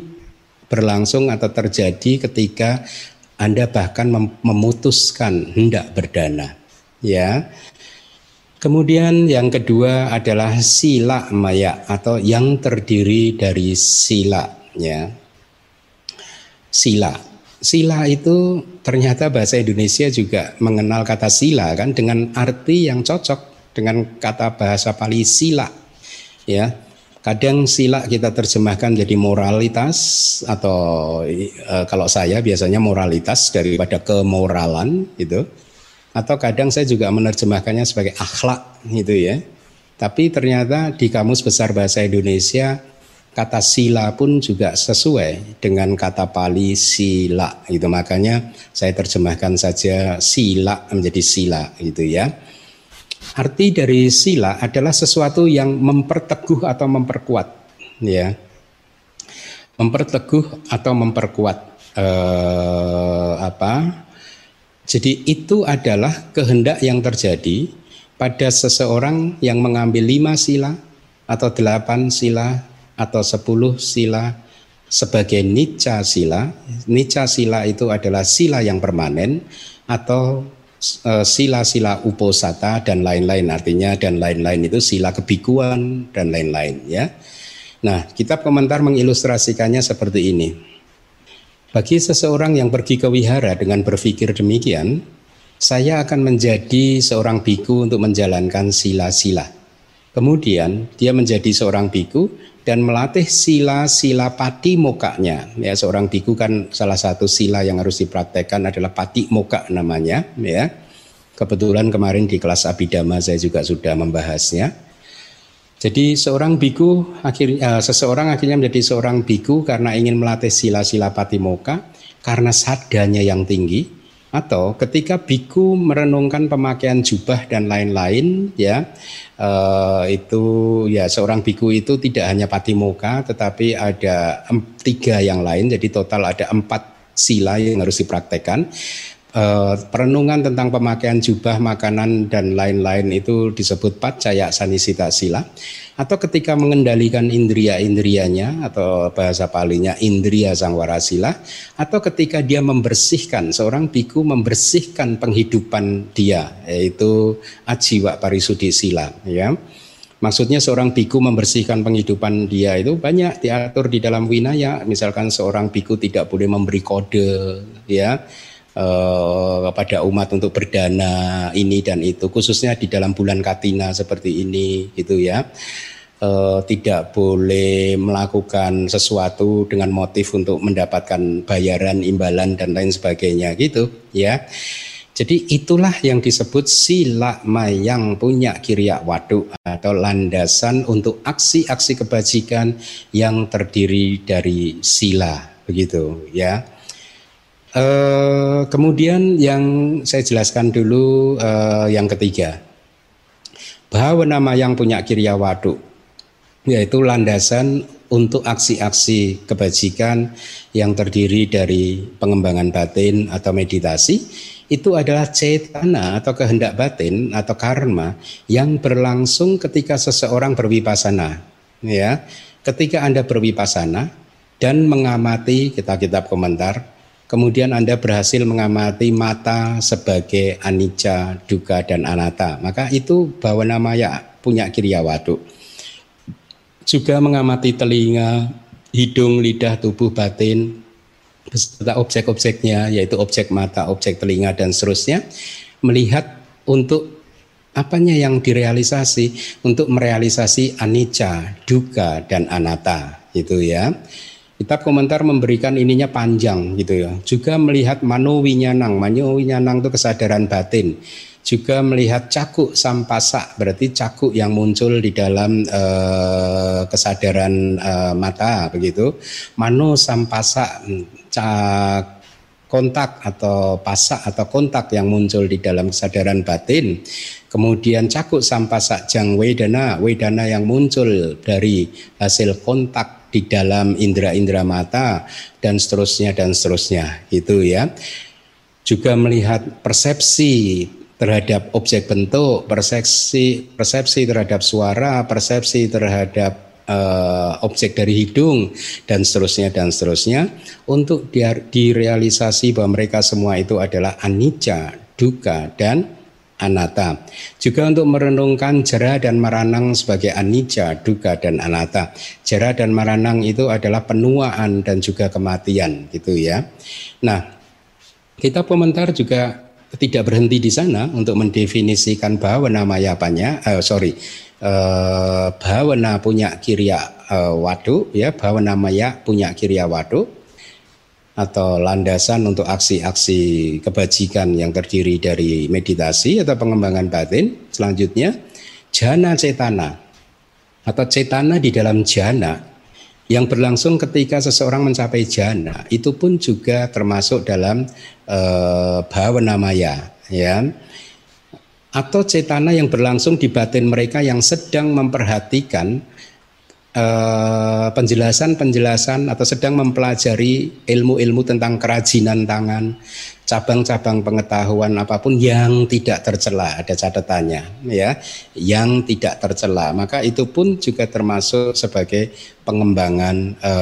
berlangsung atau terjadi ketika anda bahkan memutuskan hendak berdana. Ya. Kemudian yang kedua adalah sila maya atau yang terdiri dari sila ya. Sila. Sila itu ternyata bahasa Indonesia juga mengenal kata sila kan dengan arti yang cocok dengan kata bahasa Pali sila ya Kadang sila kita terjemahkan jadi moralitas atau e, kalau saya biasanya moralitas daripada kemoralan gitu. Atau kadang saya juga menerjemahkannya sebagai akhlak gitu ya. Tapi ternyata di Kamus Besar Bahasa Indonesia kata sila pun juga sesuai dengan kata Pali sila gitu. Makanya saya terjemahkan saja sila menjadi sila gitu ya. Arti dari sila adalah sesuatu yang memperteguh atau memperkuat, ya. Memperteguh atau memperkuat eh, apa? Jadi itu adalah kehendak yang terjadi pada seseorang yang mengambil lima sila atau delapan sila atau sepuluh sila sebagai nica sila. Nica sila itu adalah sila yang permanen atau sila-sila uposata dan lain-lain artinya dan lain-lain itu sila kebikuan dan lain-lain ya. Nah, kitab komentar mengilustrasikannya seperti ini. Bagi seseorang yang pergi ke wihara dengan berpikir demikian, saya akan menjadi seorang biku untuk menjalankan sila-sila. Kemudian dia menjadi seorang biku dan melatih sila-sila pati mokanya. Ya, seorang biku kan salah satu sila yang harus dipraktekkan adalah pati moka namanya. Ya, kebetulan kemarin di kelas abidama saya juga sudah membahasnya. Jadi seorang biku akhirnya uh, seseorang akhirnya menjadi seorang biku karena ingin melatih sila-sila patimoka karena sadanya yang tinggi atau ketika biku merenungkan pemakaian jubah dan lain-lain ya uh, itu ya seorang biku itu tidak hanya patimoka tetapi ada tiga yang lain jadi total ada empat sila yang harus dipraktekkan Uh, perenungan tentang pemakaian jubah, makanan dan lain-lain itu disebut pacaya sanisita sila atau ketika mengendalikan indria-indrianya atau bahasa palinya indria sangwara sila atau ketika dia membersihkan seorang biku membersihkan penghidupan dia yaitu ajiwa parisudi sila ya. Maksudnya seorang biku membersihkan penghidupan dia itu banyak diatur di dalam winaya. Misalkan seorang biku tidak boleh memberi kode ya pada umat untuk berdana ini dan itu khususnya di dalam bulan Katina seperti ini gitu ya uh, tidak boleh melakukan sesuatu dengan motif untuk mendapatkan bayaran imbalan dan lain sebagainya gitu ya jadi itulah yang disebut sila mayang punya kiriak waduk atau landasan untuk aksi-aksi kebajikan yang terdiri dari sila begitu ya. Uh, kemudian yang saya jelaskan dulu uh, yang ketiga. Bahwa nama yang punya kirya waduk yaitu landasan untuk aksi-aksi kebajikan yang terdiri dari pengembangan batin atau meditasi itu adalah cetana atau kehendak batin atau karma yang berlangsung ketika seseorang berwipasana ya. Ketika Anda berwipasana dan mengamati kita kitab komentar kemudian Anda berhasil mengamati mata sebagai anicca, duka dan anatta, maka itu bahwa namanya punya kirya waduk. Juga mengamati telinga, hidung, lidah, tubuh, batin, beserta objek-objeknya, yaitu objek mata, objek telinga, dan seterusnya, melihat untuk apanya yang direalisasi, untuk merealisasi anicca, duka, dan anatta, itu ya. Kitab komentar memberikan ininya panjang gitu ya. Juga melihat mano winyanang, winyanang itu kesadaran batin. Juga melihat cakuk sampasa, berarti cakuk yang muncul di dalam uh, kesadaran uh, mata begitu. Mano sampasa, cak kontak atau pasak atau kontak yang muncul di dalam kesadaran batin. Kemudian cakuk sampasa jang wedana, wedana yang muncul dari hasil kontak di dalam indera-indera mata dan seterusnya dan seterusnya. Itu ya. Juga melihat persepsi terhadap objek bentuk persepsi persepsi terhadap suara persepsi terhadap uh, objek dari hidung dan seterusnya dan seterusnya. Untuk direalisasi bahwa mereka semua itu adalah anicca duka dan anatta. Juga untuk merenungkan jera dan maranang sebagai anicca, duga dan anatta. Jera dan maranang itu adalah penuaan dan juga kematian gitu ya. Nah, kita komentar juga tidak berhenti di sana untuk mendefinisikan bahwa nama yapanya, uh, sorry, uh, bahwa punya kirya uh, wadu, ya, bahwa namanya punya kirya wadu, atau landasan untuk aksi-aksi kebajikan yang terdiri dari meditasi atau pengembangan batin. Selanjutnya, jana cetana atau cetana di dalam jana yang berlangsung ketika seseorang mencapai jana itu pun juga termasuk dalam uh, bhavana maya ya atau cetana yang berlangsung di batin mereka yang sedang memperhatikan Eh, penjelasan-penjelasan atau sedang mempelajari ilmu-ilmu tentang kerajinan tangan, cabang-cabang pengetahuan apa pun yang tidak tercela ada catatannya ya, yang tidak tercela. Maka itu pun juga termasuk sebagai pengembangan e,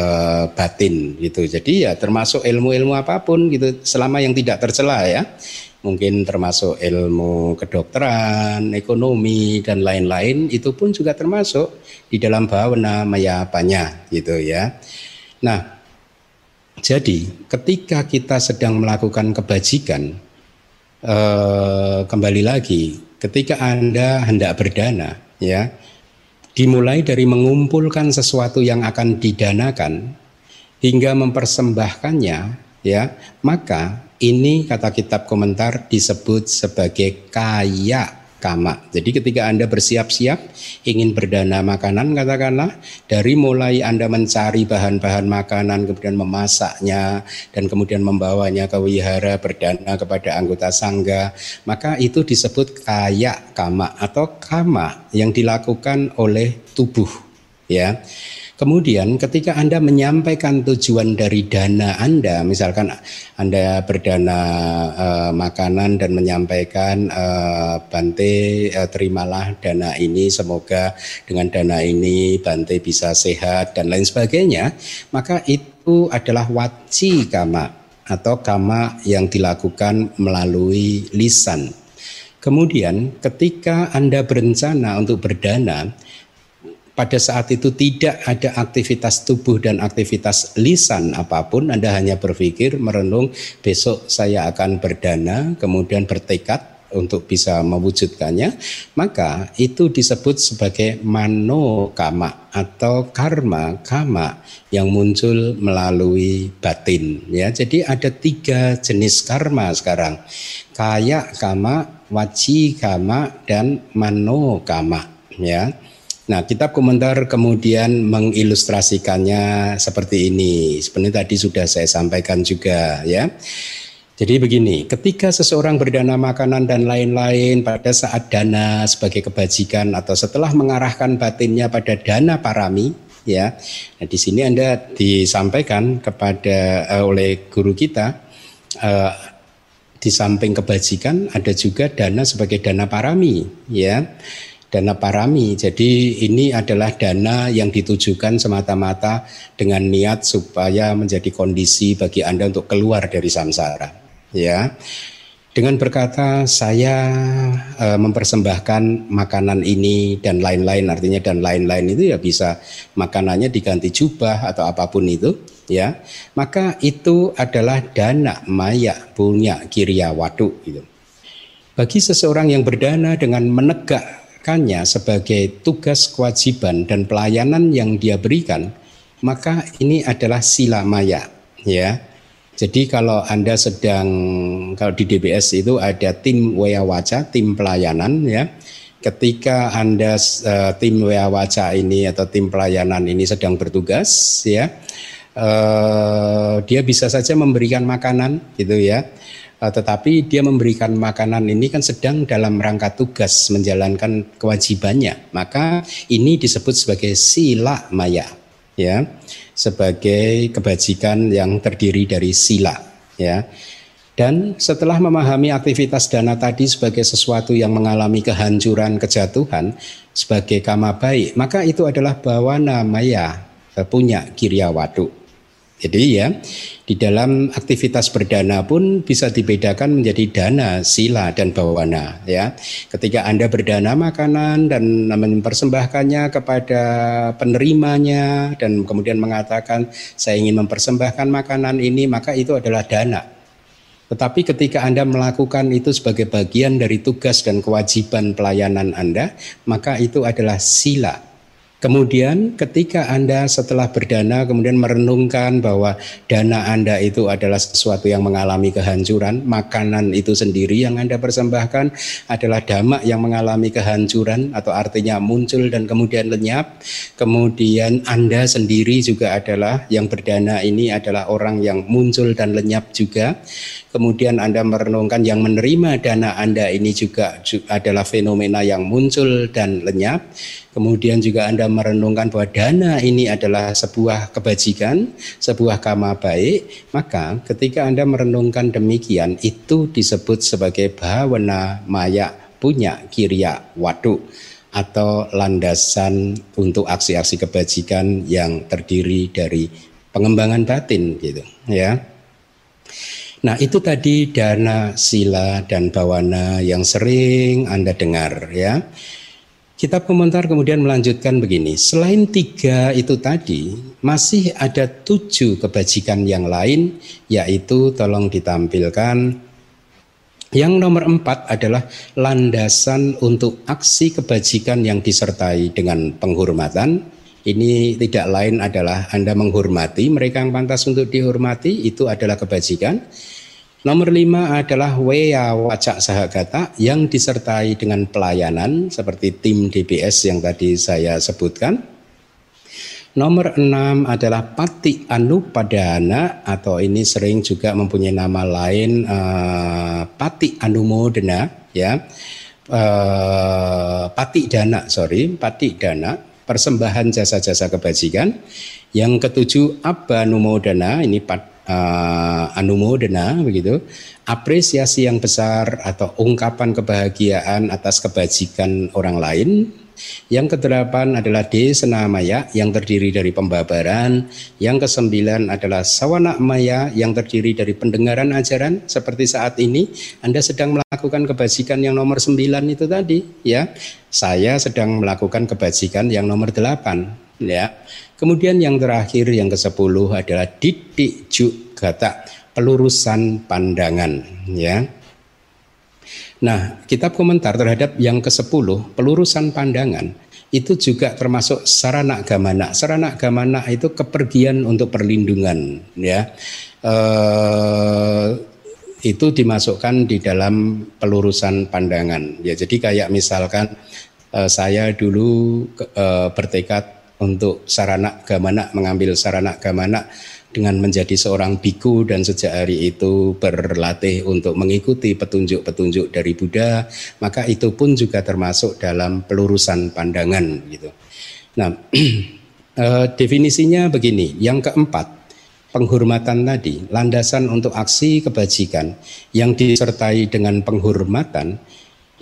batin gitu. Jadi ya termasuk ilmu-ilmu apa pun gitu selama yang tidak tercela ya mungkin termasuk ilmu kedokteran, ekonomi dan lain-lain itu pun juga termasuk di dalam bhavana mayapanya gitu ya. Nah, jadi ketika kita sedang melakukan kebajikan eh, kembali lagi ketika Anda hendak berdana ya dimulai dari mengumpulkan sesuatu yang akan didanakan hingga mempersembahkannya ya maka ini kata kitab komentar disebut sebagai kaya kama. Jadi ketika Anda bersiap-siap ingin berdana makanan katakanlah dari mulai Anda mencari bahan-bahan makanan kemudian memasaknya dan kemudian membawanya ke wihara berdana kepada anggota sangga, maka itu disebut kaya kama atau kama yang dilakukan oleh tubuh ya. Kemudian ketika Anda menyampaikan tujuan dari dana Anda, misalkan Anda berdana uh, makanan dan menyampaikan uh, Bante uh, terimalah dana ini semoga dengan dana ini Bante bisa sehat dan lain sebagainya, maka itu adalah waci kama atau kama yang dilakukan melalui lisan. Kemudian ketika Anda berencana untuk berdana, pada saat itu tidak ada aktivitas tubuh dan aktivitas lisan apa pun, Anda hanya berpikir, merenung, besok saya akan berdana, kemudian bertekad untuk bisa mewujudkannya, maka itu disebut sebagai manokama atau karma kama yang muncul melalui batin. Ya, jadi ada tiga jenis karma sekarang, kaya kama, waci kama, dan manokama. Ya, Nah, kitab komentar kemudian mengilustrasikannya seperti ini. Sebenarnya tadi sudah saya sampaikan juga ya. Jadi begini, ketika seseorang berdana makanan dan lain-lain pada saat dana sebagai kebajikan atau setelah mengarahkan batinnya pada dana parami, ya. Nah, di sini Anda disampaikan kepada uh, oleh guru kita uh, di samping kebajikan ada juga dana sebagai dana parami, ya dana parami. Jadi ini adalah dana yang ditujukan semata-mata dengan niat supaya menjadi kondisi bagi Anda untuk keluar dari samsara. Ya. Dengan berkata saya e, mempersembahkan makanan ini dan lain-lain artinya dan lain-lain itu ya bisa makanannya diganti jubah atau apa pun itu ya maka itu adalah dana maya punya kirya wadu gitu. Bagi seseorang yang berdana dengan menegak melakukannya sebagai tugas kewajiban dan pelayanan yang dia berikan, maka ini adalah sila maya, ya. Jadi kalau Anda sedang kalau di DBS itu ada tim Waca, tim pelayanan ya. Ketika Anda uh, tim Waca ini atau tim pelayanan ini sedang bertugas ya, uh, dia bisa saja memberikan makanan gitu ya tetapi dia memberikan makanan ini kan sedang dalam rangka tugas menjalankan kewajibannya. Maka ini disebut sebagai sila maya ya, sebagai kebajikan yang terdiri dari sila ya. Dan setelah memahami aktivitas dana tadi sebagai sesuatu yang mengalami kehancuran, kejatuhan sebagai kama baik, maka itu adalah bawana maya eh, punya kirya waduk jadi ya di dalam aktivitas berdana pun bisa dibedakan menjadi dana, sila dan bawana ya. Ketika Anda berdana makanan dan mempersembahkannya kepada penerimanya dan kemudian mengatakan saya ingin mempersembahkan makanan ini maka itu adalah dana. Tetapi ketika Anda melakukan itu sebagai bagian dari tugas dan kewajiban pelayanan Anda, maka itu adalah sila Kemudian ketika Anda setelah berdana kemudian merenungkan bahwa dana Anda itu adalah sesuatu yang mengalami kehancuran, makanan itu sendiri yang Anda persembahkan adalah damak yang mengalami kehancuran atau artinya muncul dan kemudian lenyap. Kemudian Anda sendiri juga adalah yang berdana ini adalah orang yang muncul dan lenyap juga. Kemudian Anda merenungkan yang menerima dana Anda ini juga adalah fenomena yang muncul dan lenyap Kemudian juga Anda merenungkan bahwa dana ini adalah sebuah kebajikan, sebuah kama baik, maka ketika Anda merenungkan demikian itu disebut sebagai bhavana maya punya kirya wadu atau landasan untuk aksi-aksi kebajikan yang terdiri dari pengembangan batin gitu ya. Nah itu tadi dana sila dan bawana yang sering Anda dengar ya. Kitab komentar kemudian melanjutkan begini, selain tiga itu tadi, masih ada tujuh kebajikan yang lain, yaitu tolong ditampilkan. Yang nomor empat adalah landasan untuk aksi kebajikan yang disertai dengan penghormatan. Ini tidak lain adalah Anda menghormati mereka yang pantas untuk dihormati, itu adalah kebajikan. Nomor lima adalah wea wacak sahagata yang disertai dengan pelayanan seperti tim DBS yang tadi saya sebutkan. Nomor enam adalah pati anupadana atau ini sering juga mempunyai nama lain uh, pati anumodena ya. Uh, pati dana sorry pati dana persembahan jasa-jasa kebajikan. Yang ketujuh abanumodana ini pat, uh, anumodana begitu apresiasi yang besar atau ungkapan kebahagiaan atas kebajikan orang lain yang kedelapan adalah desana maya yang terdiri dari pembabaran. Yang kesembilan adalah sawana maya yang terdiri dari pendengaran ajaran. Seperti saat ini Anda sedang melakukan kebajikan yang nomor sembilan itu tadi. ya. Saya sedang melakukan kebajikan yang nomor delapan. Ya. Kemudian yang terakhir yang ke-10 adalah didik jugata, pelurusan pandangan ya. Nah, kitab komentar terhadap yang ke-10, pelurusan pandangan itu juga termasuk sarana gamana. Sarana gamana itu kepergian untuk perlindungan ya. Eh, itu dimasukkan di dalam pelurusan pandangan. Ya, jadi kayak misalkan eh, saya dulu eh, bertekad untuk sarana gamana mengambil sarana gamana dengan menjadi seorang biku dan sejak hari itu berlatih untuk mengikuti petunjuk-petunjuk dari Buddha, maka itu pun juga termasuk dalam pelurusan pandangan gitu. Nah, eh, definisinya begini. Yang keempat, penghormatan tadi, landasan untuk aksi kebajikan yang disertai dengan penghormatan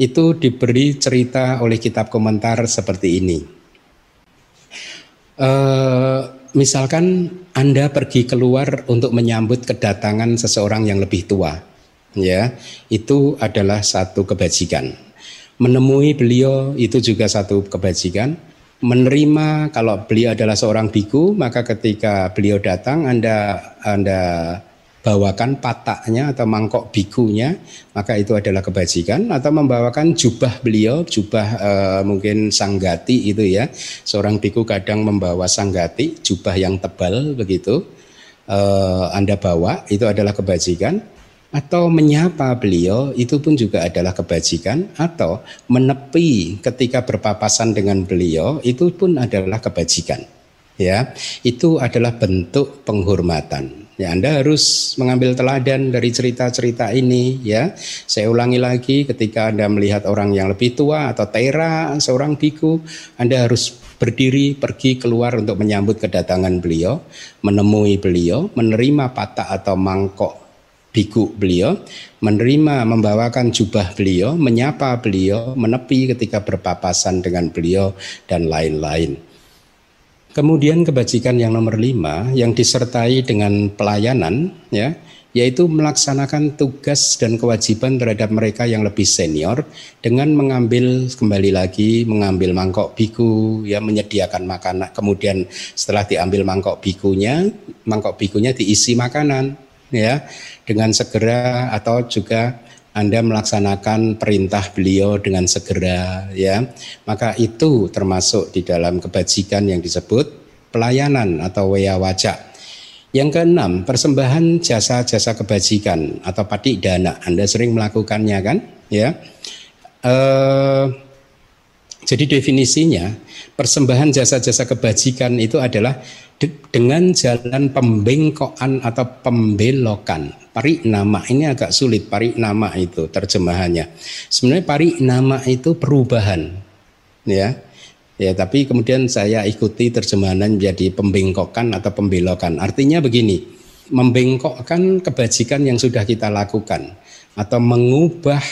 itu diberi cerita oleh kitab komentar seperti ini. Uh, misalkan Anda pergi keluar untuk menyambut kedatangan seseorang yang lebih tua, ya, itu adalah satu kebajikan. Menemui beliau itu juga satu kebajikan. Menerima kalau beliau adalah seorang biku, maka ketika beliau datang Anda Anda bawakan pataknya atau mangkok bikunya maka itu adalah kebajikan. Atau membawakan jubah beliau jubah e, mungkin sanggati itu ya. Seorang biku kadang membawa sanggati jubah yang tebal begitu e, anda bawa itu adalah kebajikan. Atau menyapa beliau itu pun juga adalah kebajikan. Atau menepi ketika berpapasan dengan beliau itu pun adalah kebajikan. Ya itu adalah bentuk penghormatan Ya, Anda harus mengambil teladan dari cerita-cerita ini ya. Saya ulangi lagi ketika Anda melihat orang yang lebih tua atau tera seorang biku, Anda harus berdiri pergi keluar untuk menyambut kedatangan beliau, menemui beliau, menerima patah atau mangkok biku beliau, menerima membawakan jubah beliau, menyapa beliau, menepi ketika berpapasan dengan beliau dan lain-lain. Kemudian kebajikan yang nomor lima yang disertai dengan pelayanan ya yaitu melaksanakan tugas dan kewajiban terhadap mereka yang lebih senior dengan mengambil kembali lagi mengambil mangkok biku ya menyediakan makanan. Kemudian setelah diambil mangkok bikunya mangkok bikunya diisi makanan ya dengan segera atau juga anda melaksanakan perintah beliau dengan segera ya. Maka itu termasuk di dalam kebajikan yang disebut pelayanan atau waya wajak. Yang keenam, persembahan jasa-jasa kebajikan atau patik dana. Anda sering melakukannya kan? Ya. Eh, jadi definisinya persembahan jasa-jasa kebajikan itu adalah dengan jalan pembengkokan atau pembelokan. Pari nama ini agak sulit pari nama itu terjemahannya. Sebenarnya pari nama itu perubahan, ya. Ya, tapi kemudian saya ikuti terjemahan menjadi pembengkokan atau pembelokan. Artinya begini, membengkokkan kebajikan yang sudah kita lakukan atau mengubah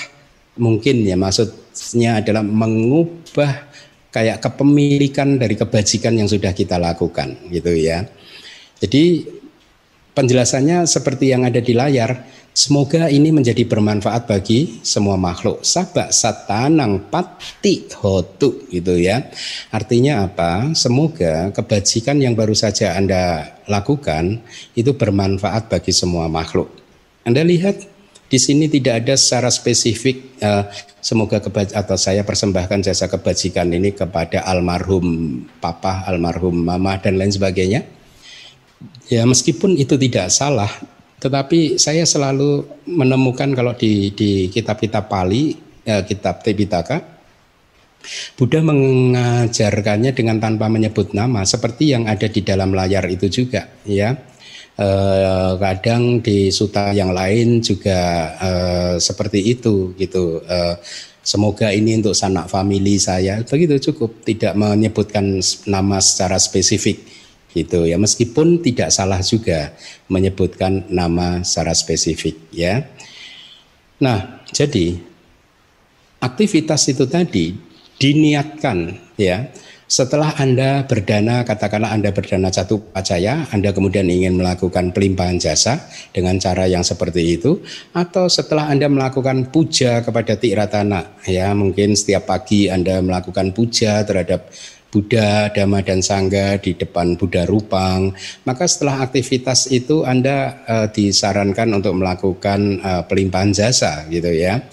mungkin ya maksudnya adalah mengubah kayak kepemilikan dari kebajikan yang sudah kita lakukan gitu ya. Jadi penjelasannya seperti yang ada di layar. Semoga ini menjadi bermanfaat bagi semua makhluk. Sabak satanang pati hotu gitu ya. Artinya apa? Semoga kebajikan yang baru saja Anda lakukan itu bermanfaat bagi semua makhluk. Anda lihat di sini tidak ada secara spesifik uh, semoga kebaj atau saya persembahkan jasa kebajikan ini kepada almarhum papa, almarhum mama dan lain sebagainya. Ya meskipun itu tidak salah, Tetapi saya selalu menemukan kalau di di kitab-kitab Pali, eh, kitab Tipitaka, Buddha mengajarkannya dengan tanpa menyebut nama, seperti yang ada di dalam layar itu juga, ya. Eh, kadang di suta yang lain juga eh, seperti itu, gitu. Eh, semoga ini untuk sanak famili saya, begitu cukup, tidak menyebutkan nama secara spesifik gitu ya meskipun tidak salah juga menyebutkan nama secara spesifik ya. Nah, jadi aktivitas itu tadi diniatkan ya. Setelah Anda berdana, katakanlah Anda berdana satu pacaya, Anda kemudian ingin melakukan pelimpahan jasa dengan cara yang seperti itu, atau setelah Anda melakukan puja kepada Tiratana, ya mungkin setiap pagi Anda melakukan puja terhadap Buddha, Dhamma dan Sangga di depan Buddha Rupang. Maka setelah aktivitas itu Anda uh, disarankan untuk melakukan uh, pelimpahan jasa gitu ya.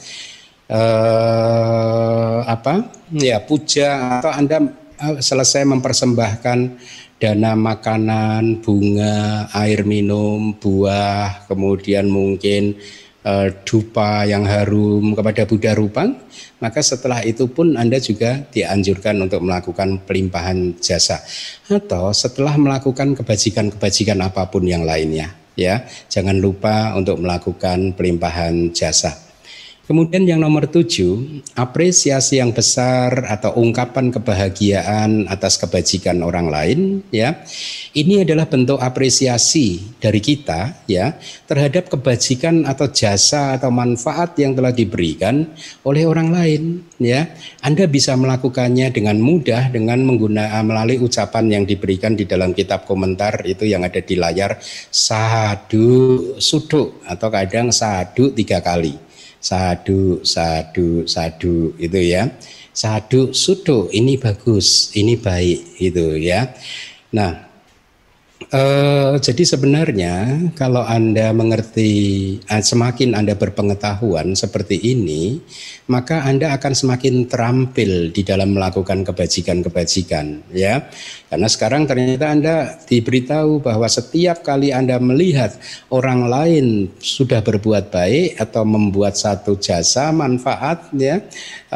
Uh, apa? Ya puja atau Anda selesai mempersembahkan dana makanan, bunga, air minum, buah, kemudian mungkin uh, dupa yang harum kepada Buddha Rupang, maka setelah itu pun Anda juga dianjurkan untuk melakukan pelimpahan jasa atau setelah melakukan kebajikan-kebajikan apa pun yang lainnya ya. Jangan lupa untuk melakukan pelimpahan jasa. Kemudian yang nomor tujuh, apresiasi yang besar atau ungkapan kebahagiaan atas kebajikan orang lain, ya. Ini adalah bentuk apresiasi dari kita, ya, terhadap kebajikan atau jasa atau manfaat yang telah diberikan oleh orang lain, ya. Anda bisa melakukannya dengan mudah dengan menggunakan melalui ucapan yang diberikan di dalam kitab komentar itu yang ada di layar sadu suduk atau kadang sadu tiga kali sadu sadu sadu itu ya. Sadu sudo ini bagus ini baik itu ya. Nah Uh, jadi sebenarnya kalau Anda mengerti uh, semakin Anda berpengetahuan seperti ini, maka Anda akan semakin terampil di dalam melakukan kebajikan-kebajikan ya. Karena sekarang ternyata Anda diberitahu bahwa setiap kali Anda melihat orang lain sudah berbuat baik atau membuat satu jasa manfaat ya,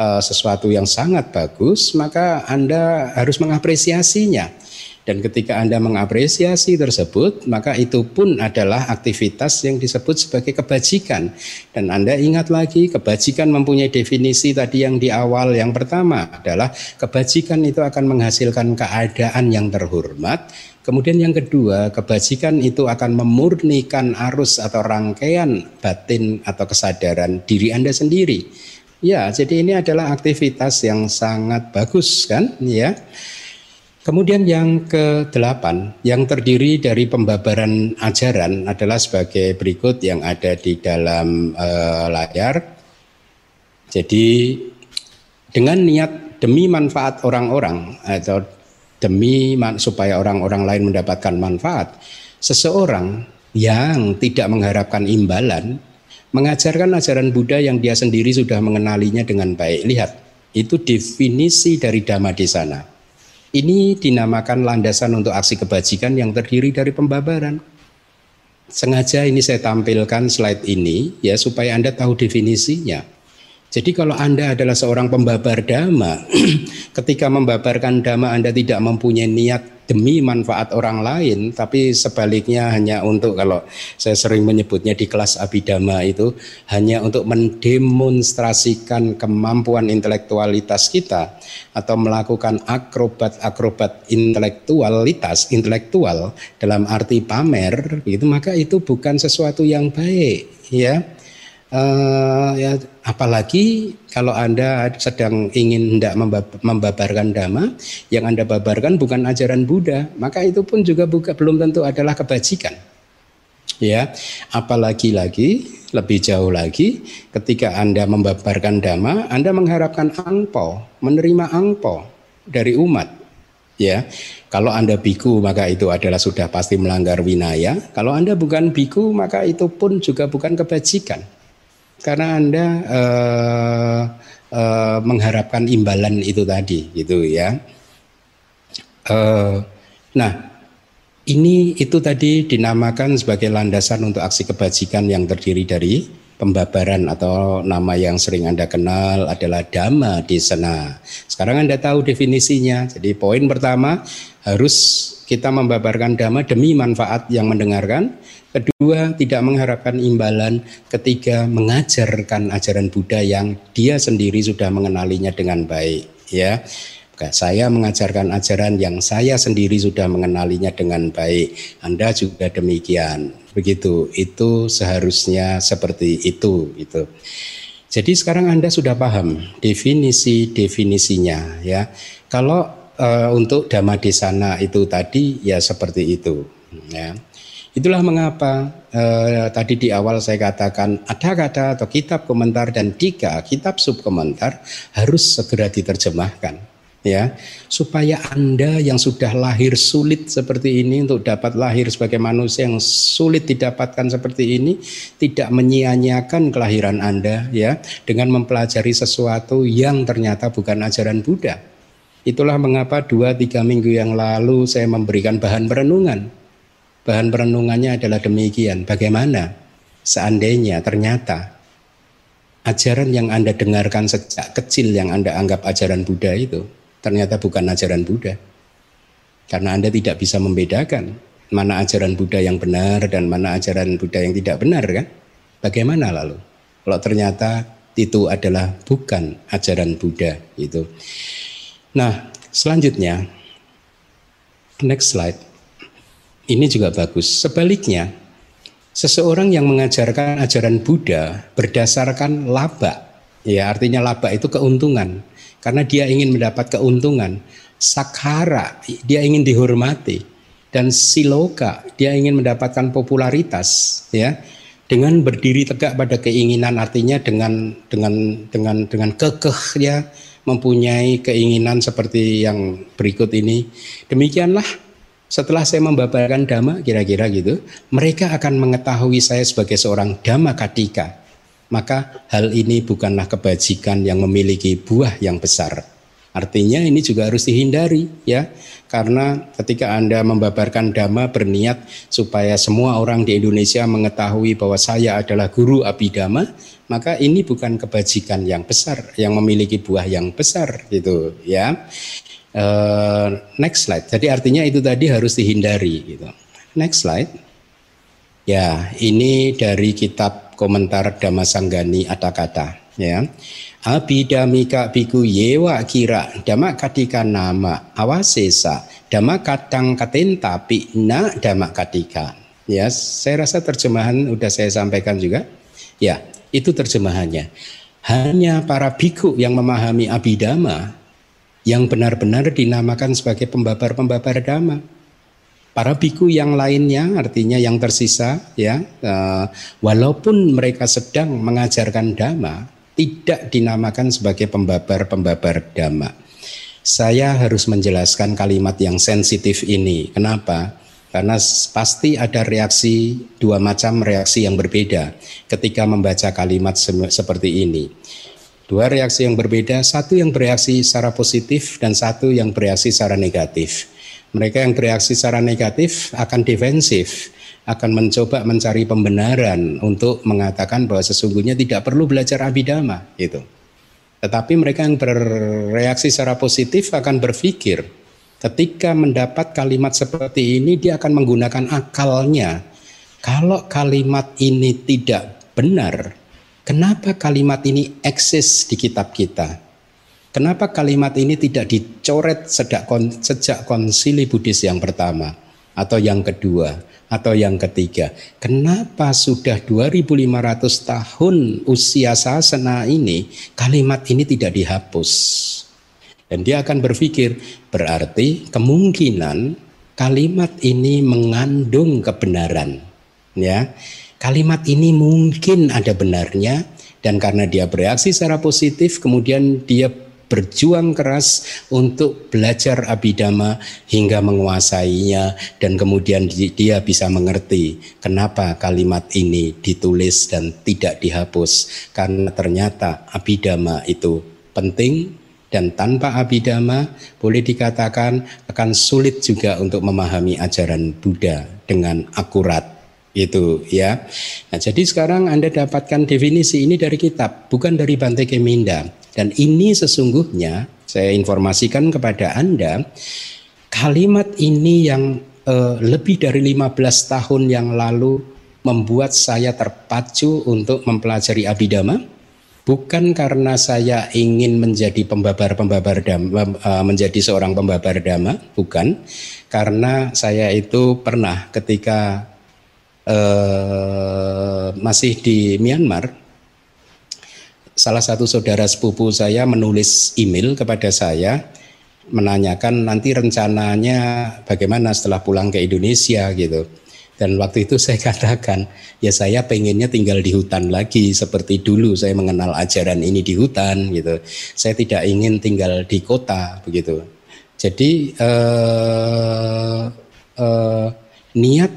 uh, sesuatu yang sangat bagus, maka Anda harus mengapresiasinya dan ketika Anda mengapresiasi tersebut, maka itu pun adalah aktivitas yang disebut sebagai kebajikan. Dan Anda ingat lagi, kebajikan mempunyai definisi tadi yang di awal. Yang pertama adalah kebajikan itu akan menghasilkan keadaan yang terhormat. Kemudian yang kedua, kebajikan itu akan memurnikan arus atau rangkaian batin atau kesadaran diri Anda sendiri. Ya, jadi ini adalah aktivitas yang sangat bagus kan, ya. Kemudian yang ke-8 yang terdiri dari pembabaran ajaran adalah sebagai berikut yang ada di dalam uh, layar. Jadi dengan niat demi manfaat orang-orang atau demi supaya orang-orang lain mendapatkan manfaat, seseorang yang tidak mengharapkan imbalan mengajarkan ajaran Buddha yang dia sendiri sudah mengenalinya dengan baik. Lihat, itu definisi dari dhamma di sana. Ini dinamakan landasan untuk aksi kebajikan yang terdiri dari pembabaran. Sengaja ini saya tampilkan slide ini ya supaya Anda tahu definisinya. Jadi kalau Anda adalah seorang pembabar dhamma, ketika membabarkan dhamma Anda tidak mempunyai niat demi manfaat orang lain, tapi sebaliknya hanya untuk kalau saya sering menyebutnya di kelas abidama itu hanya untuk mendemonstrasikan kemampuan intelektualitas kita atau melakukan akrobat-akrobat intelektualitas intelektual dalam arti pamer itu maka itu bukan sesuatu yang baik ya Uh, ya apalagi kalau anda sedang ingin hendak membabarkan dhamma yang anda babarkan bukan ajaran Buddha maka itu pun juga buka, belum tentu adalah kebajikan. Ya apalagi lagi lebih jauh lagi ketika anda membabarkan dhamma anda mengharapkan angpo menerima angpo dari umat. Ya kalau anda biku maka itu adalah sudah pasti melanggar winaya. Kalau anda bukan biku maka itu pun juga bukan kebajikan karena Anda uh, uh, mengharapkan imbalan itu tadi gitu ya. Uh, nah, ini itu tadi dinamakan sebagai landasan untuk aksi kebajikan yang terdiri dari pembabaran atau nama yang sering Anda kenal adalah dhamma desana. Sekarang Anda tahu definisinya. Jadi poin pertama harus kita membabarkan dhamma demi manfaat yang mendengarkan. Kedua, tidak mengharapkan imbalan. Ketiga, mengajarkan ajaran Buddha yang dia sendiri sudah mengenalinya dengan baik, ya. Saya mengajarkan ajaran yang saya sendiri sudah mengenalinya dengan baik. Anda juga demikian. Begitu. Itu seharusnya seperti itu itu. Jadi sekarang Anda sudah paham definisi-definisinya ya. Kalau uh, untuk dhamma desana itu tadi ya seperti itu ya. Itulah mengapa uh, tadi di awal saya katakan ada kata atau kitab komentar dan tiga kitab subkomentar harus segera diterjemahkan ya supaya Anda yang sudah lahir sulit seperti ini untuk dapat lahir sebagai manusia yang sulit didapatkan seperti ini tidak menyia-nyiakan kelahiran Anda ya dengan mempelajari sesuatu yang ternyata bukan ajaran Buddha. Itulah mengapa dua tiga minggu yang lalu saya memberikan bahan perenungan. Bahan perenungannya adalah demikian. Bagaimana seandainya ternyata ajaran yang Anda dengarkan sejak kecil yang Anda anggap ajaran Buddha itu ternyata bukan ajaran Buddha. Karena Anda tidak bisa membedakan mana ajaran Buddha yang benar dan mana ajaran Buddha yang tidak benar kan? Bagaimana lalu? Kalau ternyata itu adalah bukan ajaran Buddha itu. Nah, selanjutnya next slide. Ini juga bagus. Sebaliknya, seseorang yang mengajarkan ajaran Buddha berdasarkan laba, ya artinya laba itu keuntungan karena dia ingin mendapat keuntungan. Sakhara, dia ingin dihormati dan siloka, dia ingin mendapatkan popularitas, ya. Dengan berdiri tegak pada keinginan artinya dengan dengan dengan dengan kekeh ya mempunyai keinginan seperti yang berikut ini. Demikianlah setelah saya membabarkan dhamma kira-kira gitu, mereka akan mengetahui saya sebagai seorang dhamma katika maka hal ini bukanlah kebajikan yang memiliki buah yang besar. Artinya ini juga harus dihindari ya. Karena ketika Anda membabarkan dhamma berniat supaya semua orang di Indonesia mengetahui bahwa saya adalah guru abidama, maka ini bukan kebajikan yang besar yang memiliki buah yang besar gitu ya. Uh, next slide. Jadi artinya itu tadi harus dihindari gitu. Next slide. Ya, ini dari kitab komentar Damasanggani kata ya. Abidamika biku yewa kira dama katika nama awasesa dama katang katen tapi na dama katika. Ya, saya rasa terjemahan udah saya sampaikan juga. Ya, itu terjemahannya. Hanya para biku yang memahami abidama yang benar-benar dinamakan sebagai pembabar-pembabar dhamma para biku yang lainnya artinya yang tersisa ya uh, walaupun mereka sedang mengajarkan dhamma tidak dinamakan sebagai pembabar-pembabar dhamma. Saya harus menjelaskan kalimat yang sensitif ini. Kenapa? Karena pasti ada reaksi dua macam reaksi yang berbeda ketika membaca kalimat seperti ini. Dua reaksi yang berbeda, satu yang bereaksi secara positif dan satu yang bereaksi secara negatif. Mereka yang bereaksi secara negatif akan defensif, akan mencoba mencari pembenaran untuk mengatakan bahwa sesungguhnya tidak perlu belajar abidama itu. Tetapi mereka yang bereaksi secara positif akan berpikir ketika mendapat kalimat seperti ini dia akan menggunakan akalnya. Kalau kalimat ini tidak benar, kenapa kalimat ini eksis di kitab kita? Kenapa kalimat ini tidak dicoret sejak, konsili Buddhis yang pertama atau yang kedua atau yang ketiga? Kenapa sudah 2500 tahun usia sasana ini kalimat ini tidak dihapus? Dan dia akan berpikir berarti kemungkinan kalimat ini mengandung kebenaran ya. Kalimat ini mungkin ada benarnya dan karena dia bereaksi secara positif kemudian dia berjuang keras untuk belajar abidama hingga menguasainya dan kemudian dia bisa mengerti kenapa kalimat ini ditulis dan tidak dihapus. Karena ternyata abidama itu penting Dan tanpa abidama boleh dikatakan akan sulit juga untuk memahami ajaran Buddha dengan akurat itu ya. Nah, jadi sekarang Anda dapatkan definisi ini dari kitab, bukan dari Bante Keminda. Dan ini sesungguhnya saya informasikan kepada Anda kalimat ini yang eh, lebih dari 15 tahun yang lalu membuat saya terpacu untuk mempelajari abidama bukan karena saya ingin menjadi pembabar-pembabar dhamma eh, menjadi seorang pembabar dhamma bukan karena saya itu pernah ketika eh, masih di Myanmar, salah satu saudara sepupu saya menulis email kepada saya menanyakan nanti rencananya bagaimana setelah pulang ke Indonesia gitu. Dan waktu itu saya katakan, ya saya pengennya tinggal di hutan lagi seperti dulu saya mengenal ajaran ini di hutan gitu. Saya tidak ingin tinggal di kota begitu. Jadi eh, eh, niat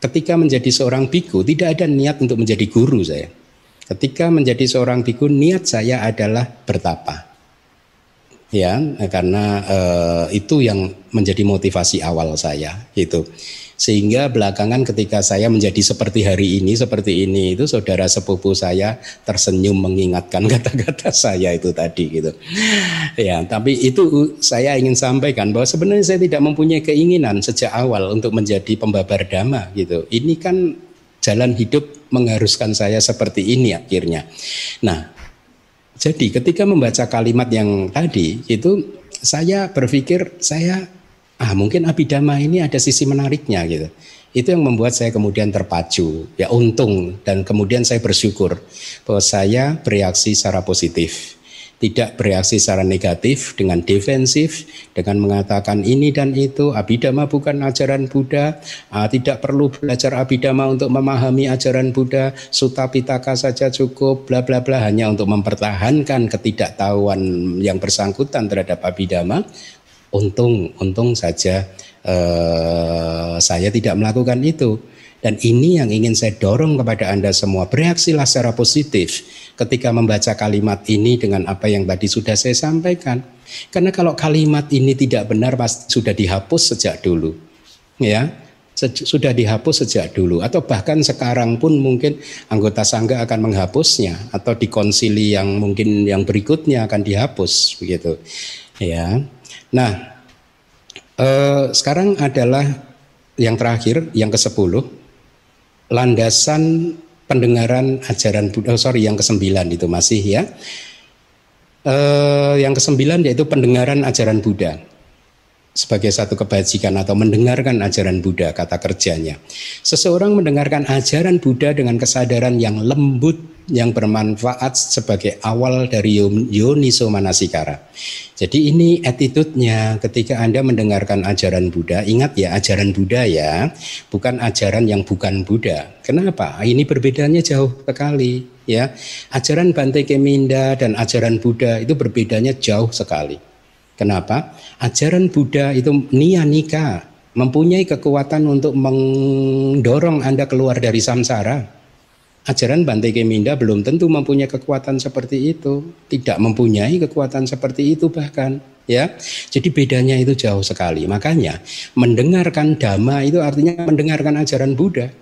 ketika menjadi seorang biku tidak ada niat untuk menjadi guru saya. Ketika menjadi seorang biku niat saya adalah bertapa. Ya, karena uh, itu yang menjadi motivasi awal saya gitu. Sehingga belakangan ketika saya menjadi seperti hari ini, seperti ini itu saudara sepupu saya tersenyum mengingatkan kata-kata saya itu tadi gitu. Ya, tapi itu saya ingin sampaikan bahwa sebenarnya saya tidak mempunyai keinginan sejak awal untuk menjadi pembabar dhamma gitu. Ini kan jalan hidup mengharuskan saya seperti ini akhirnya. Nah, jadi ketika membaca kalimat yang tadi itu saya berpikir saya ah mungkin abidama ini ada sisi menariknya gitu. Itu yang membuat saya kemudian terpacu, ya untung dan kemudian saya bersyukur bahwa saya bereaksi secara positif. Tidak bereaksi secara negatif dengan defensif dengan mengatakan ini dan itu abidama bukan ajaran Buddha. Uh, tidak perlu belajar abidama untuk memahami ajaran Buddha. Sutta pitaka saja cukup bla bla bla. Hanya untuk mempertahankan ketidaktahuan yang bersangkutan terhadap abidama Untung, untung saja eh, saya tidak melakukan itu. Dan ini yang ingin saya dorong kepada Anda semua. Bereaksilah secara positif ketika membaca kalimat ini dengan apa yang tadi sudah saya sampaikan. Karena kalau kalimat ini tidak benar pasti sudah dihapus sejak dulu. Ya, sudah dihapus sejak dulu atau bahkan sekarang pun mungkin anggota sangga akan menghapusnya atau di konsili yang mungkin yang berikutnya akan dihapus begitu. Ya. Nah, eh, sekarang adalah yang terakhir, yang ke-10, landasan pendengaran ajaran Buddha, oh sorry yang ke-9 itu masih ya. Eh, yang ke-9 yaitu pendengaran ajaran Buddha sebagai satu kebajikan atau mendengarkan ajaran Buddha kata kerjanya. Seseorang mendengarkan ajaran Buddha dengan kesadaran yang lembut yang bermanfaat sebagai awal dari yoniso manasikara. Jadi ini attitude-nya ketika Anda mendengarkan ajaran Buddha, ingat ya ajaran Buddha ya, bukan ajaran yang bukan Buddha. Kenapa? Ini perbedaannya jauh sekali ya. Ajaran Bante Keminda dan ajaran Buddha itu berbedanya jauh sekali. Kenapa? Ajaran Buddha itu nianika, mempunyai kekuatan untuk mendorong Anda keluar dari samsara. Ajaran Bante Keminda belum tentu mempunyai kekuatan seperti itu, tidak mempunyai kekuatan seperti itu bahkan ya. Jadi bedanya itu jauh sekali. Makanya mendengarkan dhamma itu artinya mendengarkan ajaran Buddha.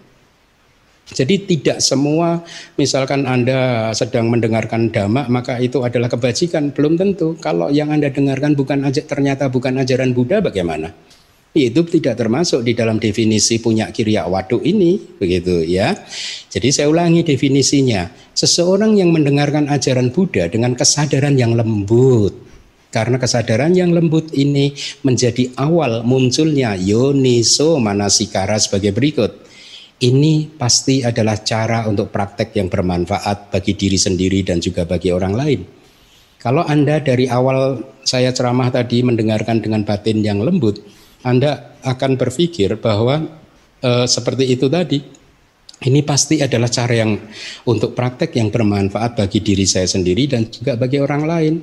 Jadi tidak semua misalkan Anda sedang mendengarkan dhamma maka itu adalah kebajikan, belum tentu. Kalau yang Anda dengarkan bukan ternyata bukan ajaran Buddha bagaimana? Itu tidak termasuk di dalam definisi punya kiriya waduk ini, begitu ya. Jadi saya ulangi definisinya. Seseorang yang mendengarkan ajaran Buddha dengan kesadaran yang lembut, karena kesadaran yang lembut ini menjadi awal munculnya yoniso manasikara sebagai berikut. Ini pasti adalah cara untuk praktek yang bermanfaat bagi diri sendiri dan juga bagi orang lain. Kalau Anda dari awal saya ceramah tadi mendengarkan dengan batin yang lembut, Anda akan berpikir bahwa e, seperti itu tadi. Ini pasti adalah cara yang untuk praktek yang bermanfaat bagi diri saya sendiri dan juga bagi orang lain.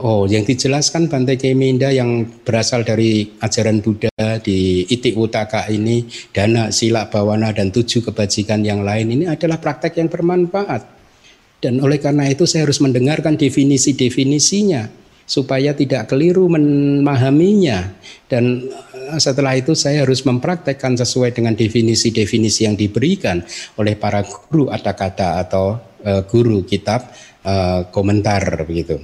Oh, yang dijelaskan Bante Keminda yang berasal dari ajaran Buddha di Itik Utaka ini, dana, sila, bawana, dan tujuh kebajikan yang lain ini adalah praktek yang bermanfaat. Dan oleh karena itu saya harus mendengarkan definisi-definisinya supaya tidak keliru memahaminya dan eh, setelah itu saya harus mempraktekkan sesuai dengan definisi-definisi yang diberikan oleh para guru kata atau uh, guru kitab uh, komentar begitu.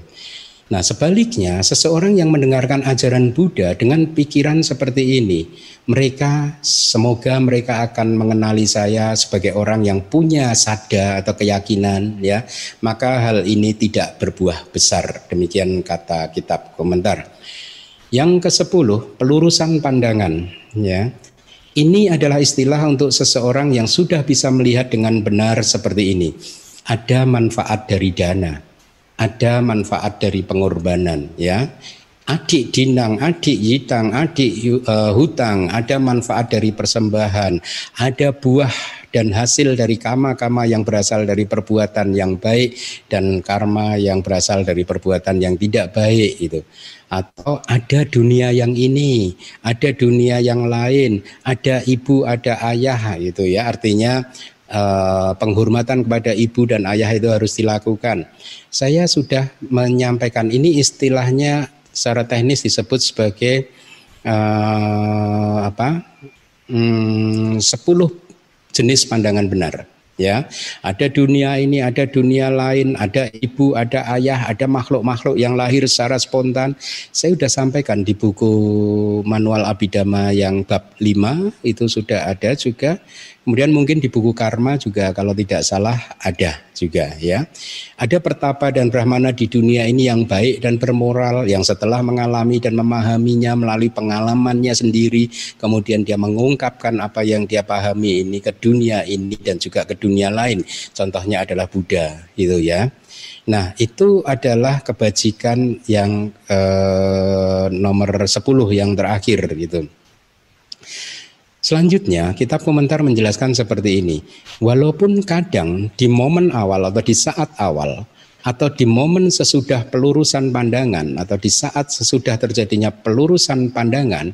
Nah, sebaliknya, seseorang yang mendengarkan ajaran Buddha dengan pikiran seperti ini, mereka semoga mereka akan mengenali saya sebagai orang yang punya sada atau keyakinan, ya. Maka hal ini tidak berbuah besar. Demikian kata kitab komentar. Yang ke-10, pelurusan pandangan, ya. Ini adalah istilah untuk seseorang yang sudah bisa melihat dengan benar seperti ini. Ada manfaat dari dana ada manfaat dari pengorbanan ya adik dinang, adik yitang, adik uh, hutang, ada manfaat dari persembahan, ada buah dan hasil dari kama-kama yang berasal dari perbuatan yang baik dan karma yang berasal dari perbuatan yang tidak baik itu. Atau ada dunia yang ini, ada dunia yang lain, ada ibu, ada ayah itu ya. Artinya Eh, penghormatan kepada ibu dan ayah itu harus dilakukan. Saya sudah menyampaikan ini istilahnya secara teknis disebut sebagai uh, apa? Hmm, 10 jenis pandangan benar ya ada dunia ini ada dunia lain ada ibu ada ayah ada makhluk-makhluk yang lahir secara spontan saya sudah sampaikan di buku manual abidama yang bab 5 itu sudah ada juga Kemudian mungkin di buku Karma juga kalau tidak salah ada juga ya. Ada pertapa dan brahmana di dunia ini yang baik dan bermoral yang setelah mengalami dan memahaminya melalui pengalamannya sendiri kemudian dia mengungkapkan apa yang dia pahami ini ke dunia ini dan juga ke dunia lain. Contohnya adalah Buddha gitu ya. Nah, itu adalah kebajikan yang eh, nomor 10 yang terakhir gitu. Selanjutnya, kitab komentar menjelaskan seperti ini. Walaupun kadang di momen awal atau di saat awal atau di momen sesudah pelurusan pandangan atau di saat sesudah terjadinya pelurusan pandangan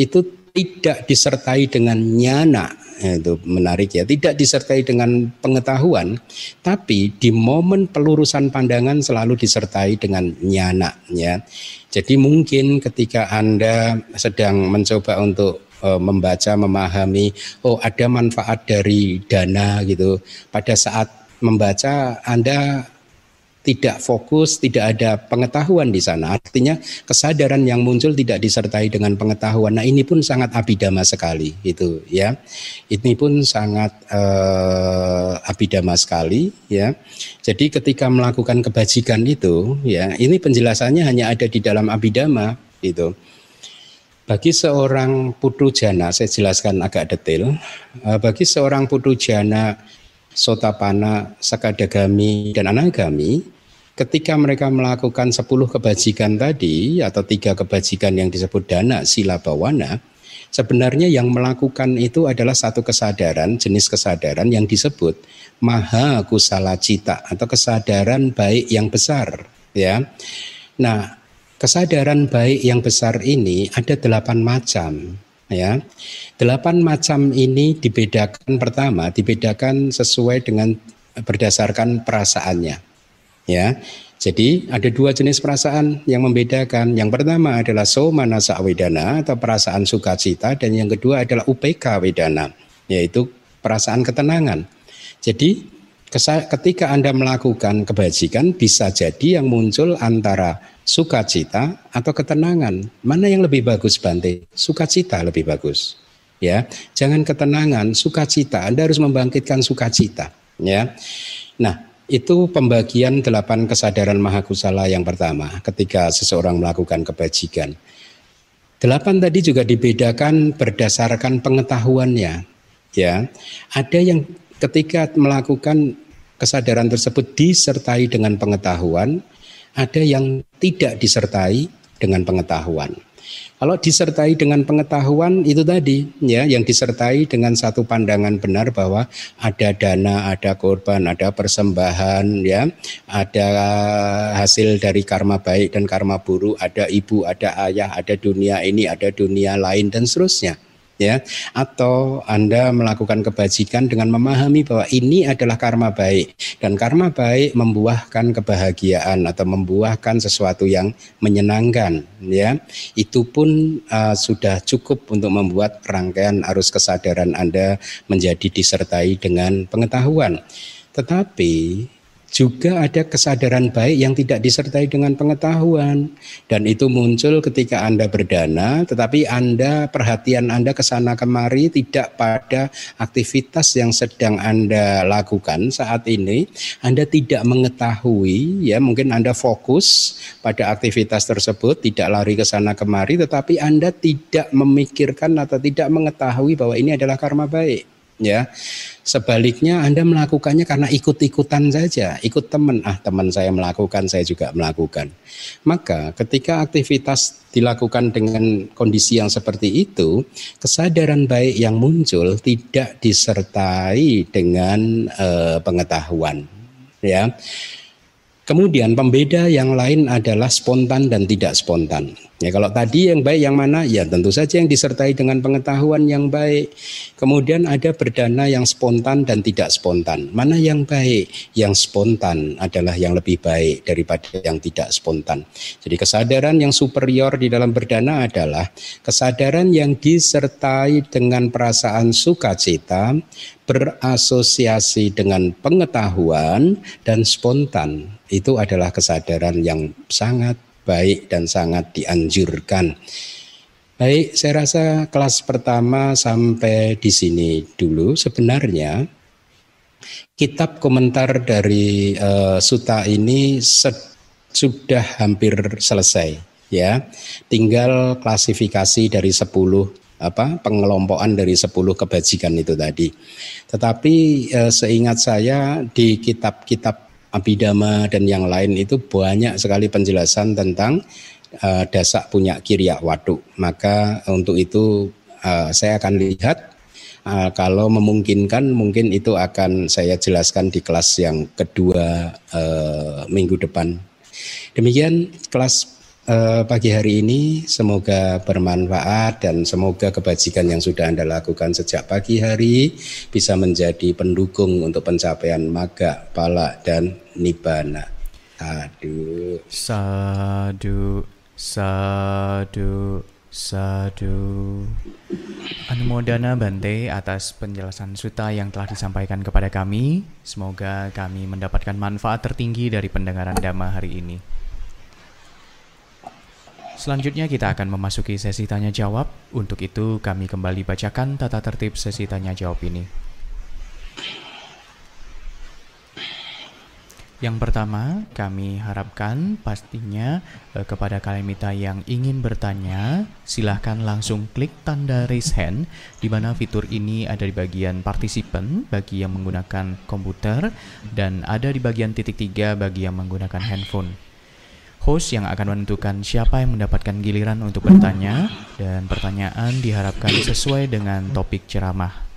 itu tidak disertai dengan nyana. Itu menarik ya. Tidak disertai dengan pengetahuan tapi di momen pelurusan pandangan selalu disertai dengan nyana ya. Jadi mungkin ketika Anda sedang mencoba untuk uh, membaca, memahami, oh ada manfaat dari dana gitu. Pada saat membaca Anda tidak fokus, tidak ada pengetahuan di sana. Artinya kesadaran yang muncul tidak disertai dengan pengetahuan. Nah ini pun sangat abidama sekali, itu ya. Ini pun sangat uh, abidama sekali, ya. Jadi ketika melakukan kebajikan itu, ya, ini penjelasannya hanya ada di dalam abidama, itu. Bagi seorang putu jana, saya jelaskan agak detail. Eh, bagi seorang putu jana, sotapana, sakadagami, dan anagami, ketika mereka melakukan 10 kebajikan tadi atau tiga kebajikan yang disebut dana sila bawana, sebenarnya yang melakukan itu adalah satu kesadaran, jenis kesadaran yang disebut maha kusala cita atau kesadaran baik yang besar, ya. Nah, Kesadaran baik yang besar ini ada delapan macam ya. Delapan macam ini dibedakan pertama dibedakan sesuai dengan berdasarkan perasaannya. Ya. Jadi ada dua jenis perasaan yang membedakan. Yang pertama adalah somanasa wedana atau perasaan sukacita dan yang kedua adalah upeka wedana yaitu perasaan ketenangan. Jadi ketika Anda melakukan kebajikan bisa jadi yang muncul antara sukacita atau ketenangan? Mana yang lebih bagus Bante? Sukacita lebih bagus. Ya, jangan ketenangan, sukacita. Anda harus membangkitkan sukacita, ya. Nah, itu pembagian delapan kesadaran mahakusala yang pertama ketika seseorang melakukan kebajikan. Delapan tadi juga dibedakan berdasarkan pengetahuannya. Ya, ada yang ketika melakukan kesadaran tersebut disertai dengan pengetahuan, ada yang tidak disertai dengan pengetahuan. Kalau disertai dengan pengetahuan itu tadi ya yang disertai dengan satu pandangan benar bahwa ada dana, ada korban, ada persembahan ya, ada hasil dari karma baik dan karma buruk, ada ibu, ada ayah, ada dunia ini, ada dunia lain dan seterusnya. Ya atau Anda melakukan kebajikan dengan memahami bahwa ini adalah karma baik. Dan karma baik membuahkan kebahagiaan atau membuahkan sesuatu yang menyenangkan ya. Itu pun uh, sudah cukup untuk membuat rangkaian arus kesadaran Anda menjadi disertai dengan pengetahuan. Tetapi juga ada kesadaran baik yang tidak disertai dengan pengetahuan dan itu muncul ketika Anda berdana tetapi Anda perhatian Anda ke sana kemari tidak pada aktivitas yang sedang Anda lakukan saat ini Anda tidak mengetahui ya mungkin Anda fokus pada aktivitas tersebut tidak lari ke sana kemari tetapi Anda tidak memikirkan atau tidak mengetahui bahwa ini adalah karma baik ya. Sebaliknya Anda melakukannya karena ikut-ikutan saja, ikut teman, ah teman saya melakukan, saya juga melakukan. Maka ketika aktivitas dilakukan dengan kondisi yang seperti itu, kesadaran baik yang muncul tidak disertai dengan eh, pengetahuan, ya. Kemudian pembeda yang lain adalah spontan dan tidak spontan. Ya kalau tadi yang baik yang mana? Ya tentu saja yang disertai dengan pengetahuan yang baik. Kemudian ada berdana yang spontan dan tidak spontan. Mana yang baik? Yang spontan adalah yang lebih baik daripada yang tidak spontan. Jadi kesadaran yang superior di dalam berdana adalah kesadaran yang disertai dengan perasaan sukacita, berasosiasi dengan pengetahuan dan spontan itu adalah kesadaran yang sangat baik dan sangat dianjurkan. Baik, saya rasa kelas pertama sampai di sini dulu. Sebenarnya kitab komentar dari uh, Suta ini sudah hampir selesai ya. Tinggal klasifikasi dari 10 apa pengelompokan dari 10 kebajikan itu tadi. Tetapi uh, seingat saya di kitab-kitab Abhidhamma dan yang lain itu banyak sekali penjelasan tentang uh, dasak punya kiriak waduk. Maka untuk itu uh, saya akan lihat uh, kalau memungkinkan mungkin itu akan saya jelaskan di kelas yang kedua uh, minggu depan. Demikian kelas uh, pagi hari ini semoga bermanfaat dan semoga kebajikan yang sudah Anda lakukan sejak pagi hari bisa menjadi pendukung untuk pencapaian maga, pala dan nibbana. Sadu. Sadu. Sadu. Sadu. Anumodana Bante atas penjelasan suta yang telah disampaikan kepada kami. Semoga kami mendapatkan manfaat tertinggi dari pendengaran Dhamma hari ini. Selanjutnya kita akan memasuki sesi tanya jawab. Untuk itu kami kembali bacakan tata tertib sesi tanya jawab ini. Yang pertama, kami harapkan pastinya eh, kepada kalian mita yang ingin bertanya, silahkan langsung klik tanda raise hand, di mana fitur ini ada di bagian partisipan bagi yang menggunakan komputer dan ada di bagian titik tiga bagi yang menggunakan handphone host yang akan menentukan siapa yang mendapatkan giliran untuk bertanya dan pertanyaan diharapkan sesuai dengan topik ceramah.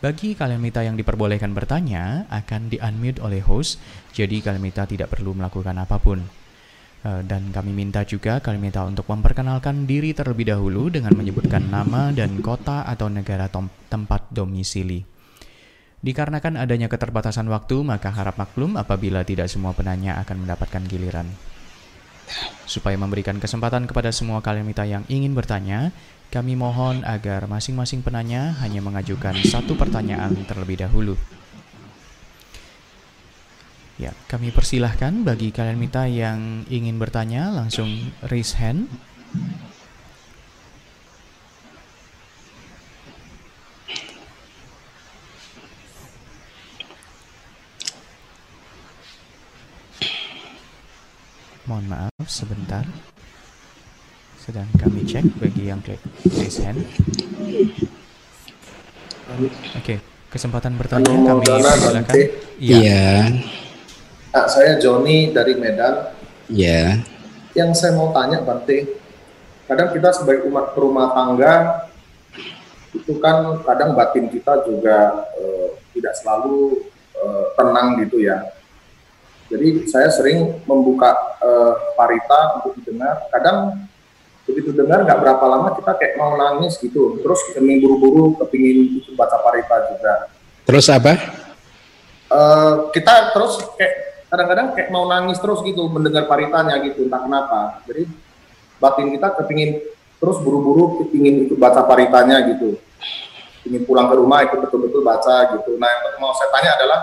Bagi kalian mita yang diperbolehkan bertanya akan di-unmute oleh host, jadi kalian mita tidak perlu melakukan apa pun. Eh, dan kami minta juga kalian mita untuk memperkenalkan diri terlebih dahulu dengan menyebutkan nama dan kota atau negara tempat domisili. Dikarenakan adanya keterbatasan waktu, maka harap maklum apabila tidak semua penanya akan mendapatkan giliran. Supaya memberikan kesempatan kepada semua kalian mita yang ingin bertanya, kami mohon agar masing-masing penanya hanya mengajukan satu pertanyaan terlebih dahulu. Ya, kami persilahkan bagi kalian mita yang ingin bertanya langsung raise hand. Mohon maaf sebentar. Sedang kami cek bagi yang klik raise hand. Oke, okay. kesempatan bertanya kami silakan. Iya. Ya. Nah, saya Joni dari Medan. Iya. Yang saya mau tanya Bante, kadang kita sebagai umat berumah tangga itu kan kadang batin kita juga eh, tidak selalu eh, tenang gitu ya jadi saya sering membuka uh, parita untuk didengar. Kadang begitu dengar nggak berapa lama kita kayak mau nangis gitu. Terus kepingin buru-buru kepingin ikut baca parita juga. Terus apa? Uh, kita terus kayak kadang-kadang kayak mau nangis terus gitu mendengar paritanya gitu entah kenapa. Jadi batin kita kepingin terus buru-buru kepingin ikut baca paritanya gitu. Ingin pulang ke rumah ikut betul-betul baca gitu. Nah yang mau saya tanya adalah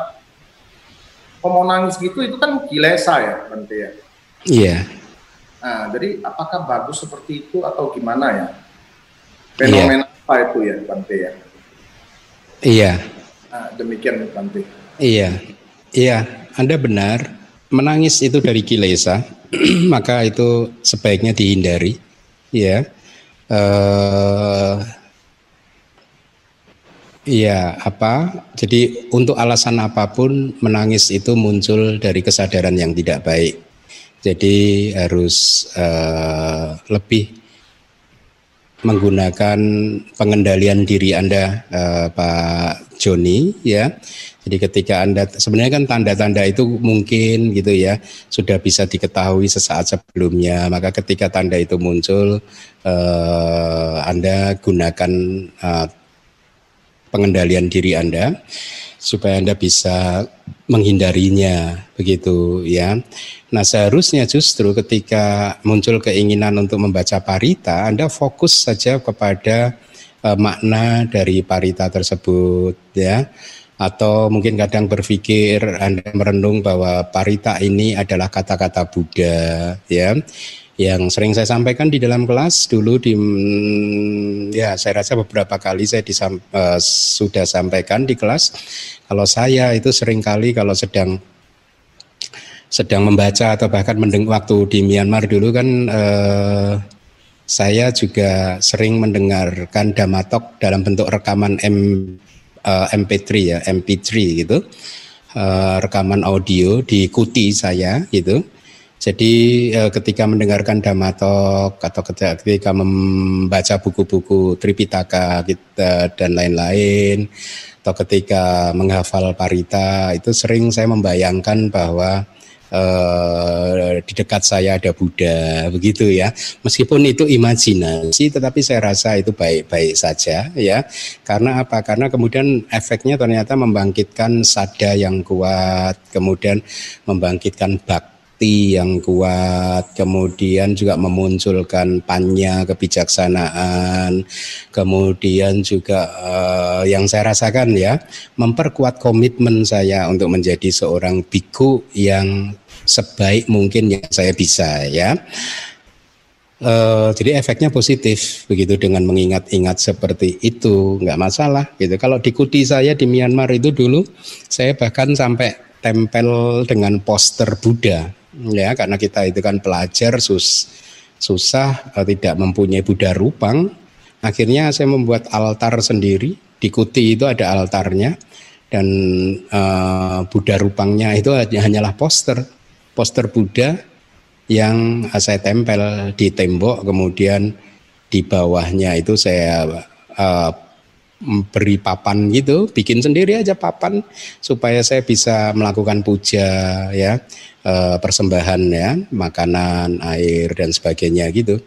kalau mau nangis gitu itu kan kilesa ya nanti ya iya Nah, jadi apakah bagus seperti itu atau gimana ya? Fenomena iya. apa itu ya, Bante ya? Iya. Nah, demikian Bante. Iya, iya, Anda benar. Menangis itu dari kilesa, maka itu sebaiknya dihindari. Ya, uh, Iya, apa? Jadi untuk alasan apa pun menangis itu muncul dari kesadaran yang tidak baik. Jadi harus uh, lebih menggunakan pengendalian diri Anda uh, Pak Joni ya. Jadi ketika Anda sebenarnya kan tanda-tanda itu mungkin gitu ya sudah bisa diketahui sesaat sebelumnya. Maka ketika tanda itu muncul uh, Anda gunakan uh, pengendalian diri Anda supaya Anda bisa menghindarinya begitu ya. Nah, seharusnya justru ketika muncul keinginan untuk membaca parita, Anda fokus saja kepada uh, makna dari parita tersebut ya. Atau mungkin kadang berpikir Anda merenung bahwa parita ini adalah kata-kata Buddha ya yang sering saya sampaikan di dalam kelas dulu di mm, ya saya rasa beberapa kali saya disam, uh, sudah sampaikan di kelas kalau saya itu sering kali kalau sedang sedang membaca atau bahkan mendengar waktu di Myanmar dulu kan uh, saya juga sering mendengarkan damatok dalam bentuk rekaman M, uh, eh, MP3 ya MP3 gitu uh, rekaman audio diikuti saya gitu jadi eh, ketika mendengarkan Damatok atau ketika membaca buku-buku Tripitaka kita dan lain-lain atau ketika menghafal Parita itu sering saya membayangkan bahwa eh, di dekat saya ada Buddha begitu ya. Meskipun itu imajinasi tetapi saya rasa itu baik-baik saja ya. Karena apa? Karena kemudian efeknya ternyata membangkitkan sada yang kuat, kemudian membangkitkan bak bukti yang kuat, kemudian juga memunculkan panya kebijaksanaan, kemudian juga uh, yang saya rasakan ya, memperkuat komitmen saya untuk menjadi seorang biku yang sebaik mungkin yang saya bisa ya. Uh, jadi efeknya positif begitu dengan mengingat-ingat seperti itu nggak masalah gitu. Kalau di Kuti saya di Myanmar itu dulu saya bahkan sampai tempel dengan poster Buddha ya karena kita itu kan pelajar sus susah uh, tidak mempunyai Buddha Rupang. Akhirnya saya membuat altar sendiri di Kuti itu ada altarnya dan uh, Buddha Rupangnya itu hanyalah poster poster Buddha yang saya tempel di tembok kemudian di bawahnya itu saya uh, beri papan gitu, bikin sendiri aja papan supaya saya bisa melakukan puja ya, e, persembahan ya, makanan, air dan sebagainya gitu.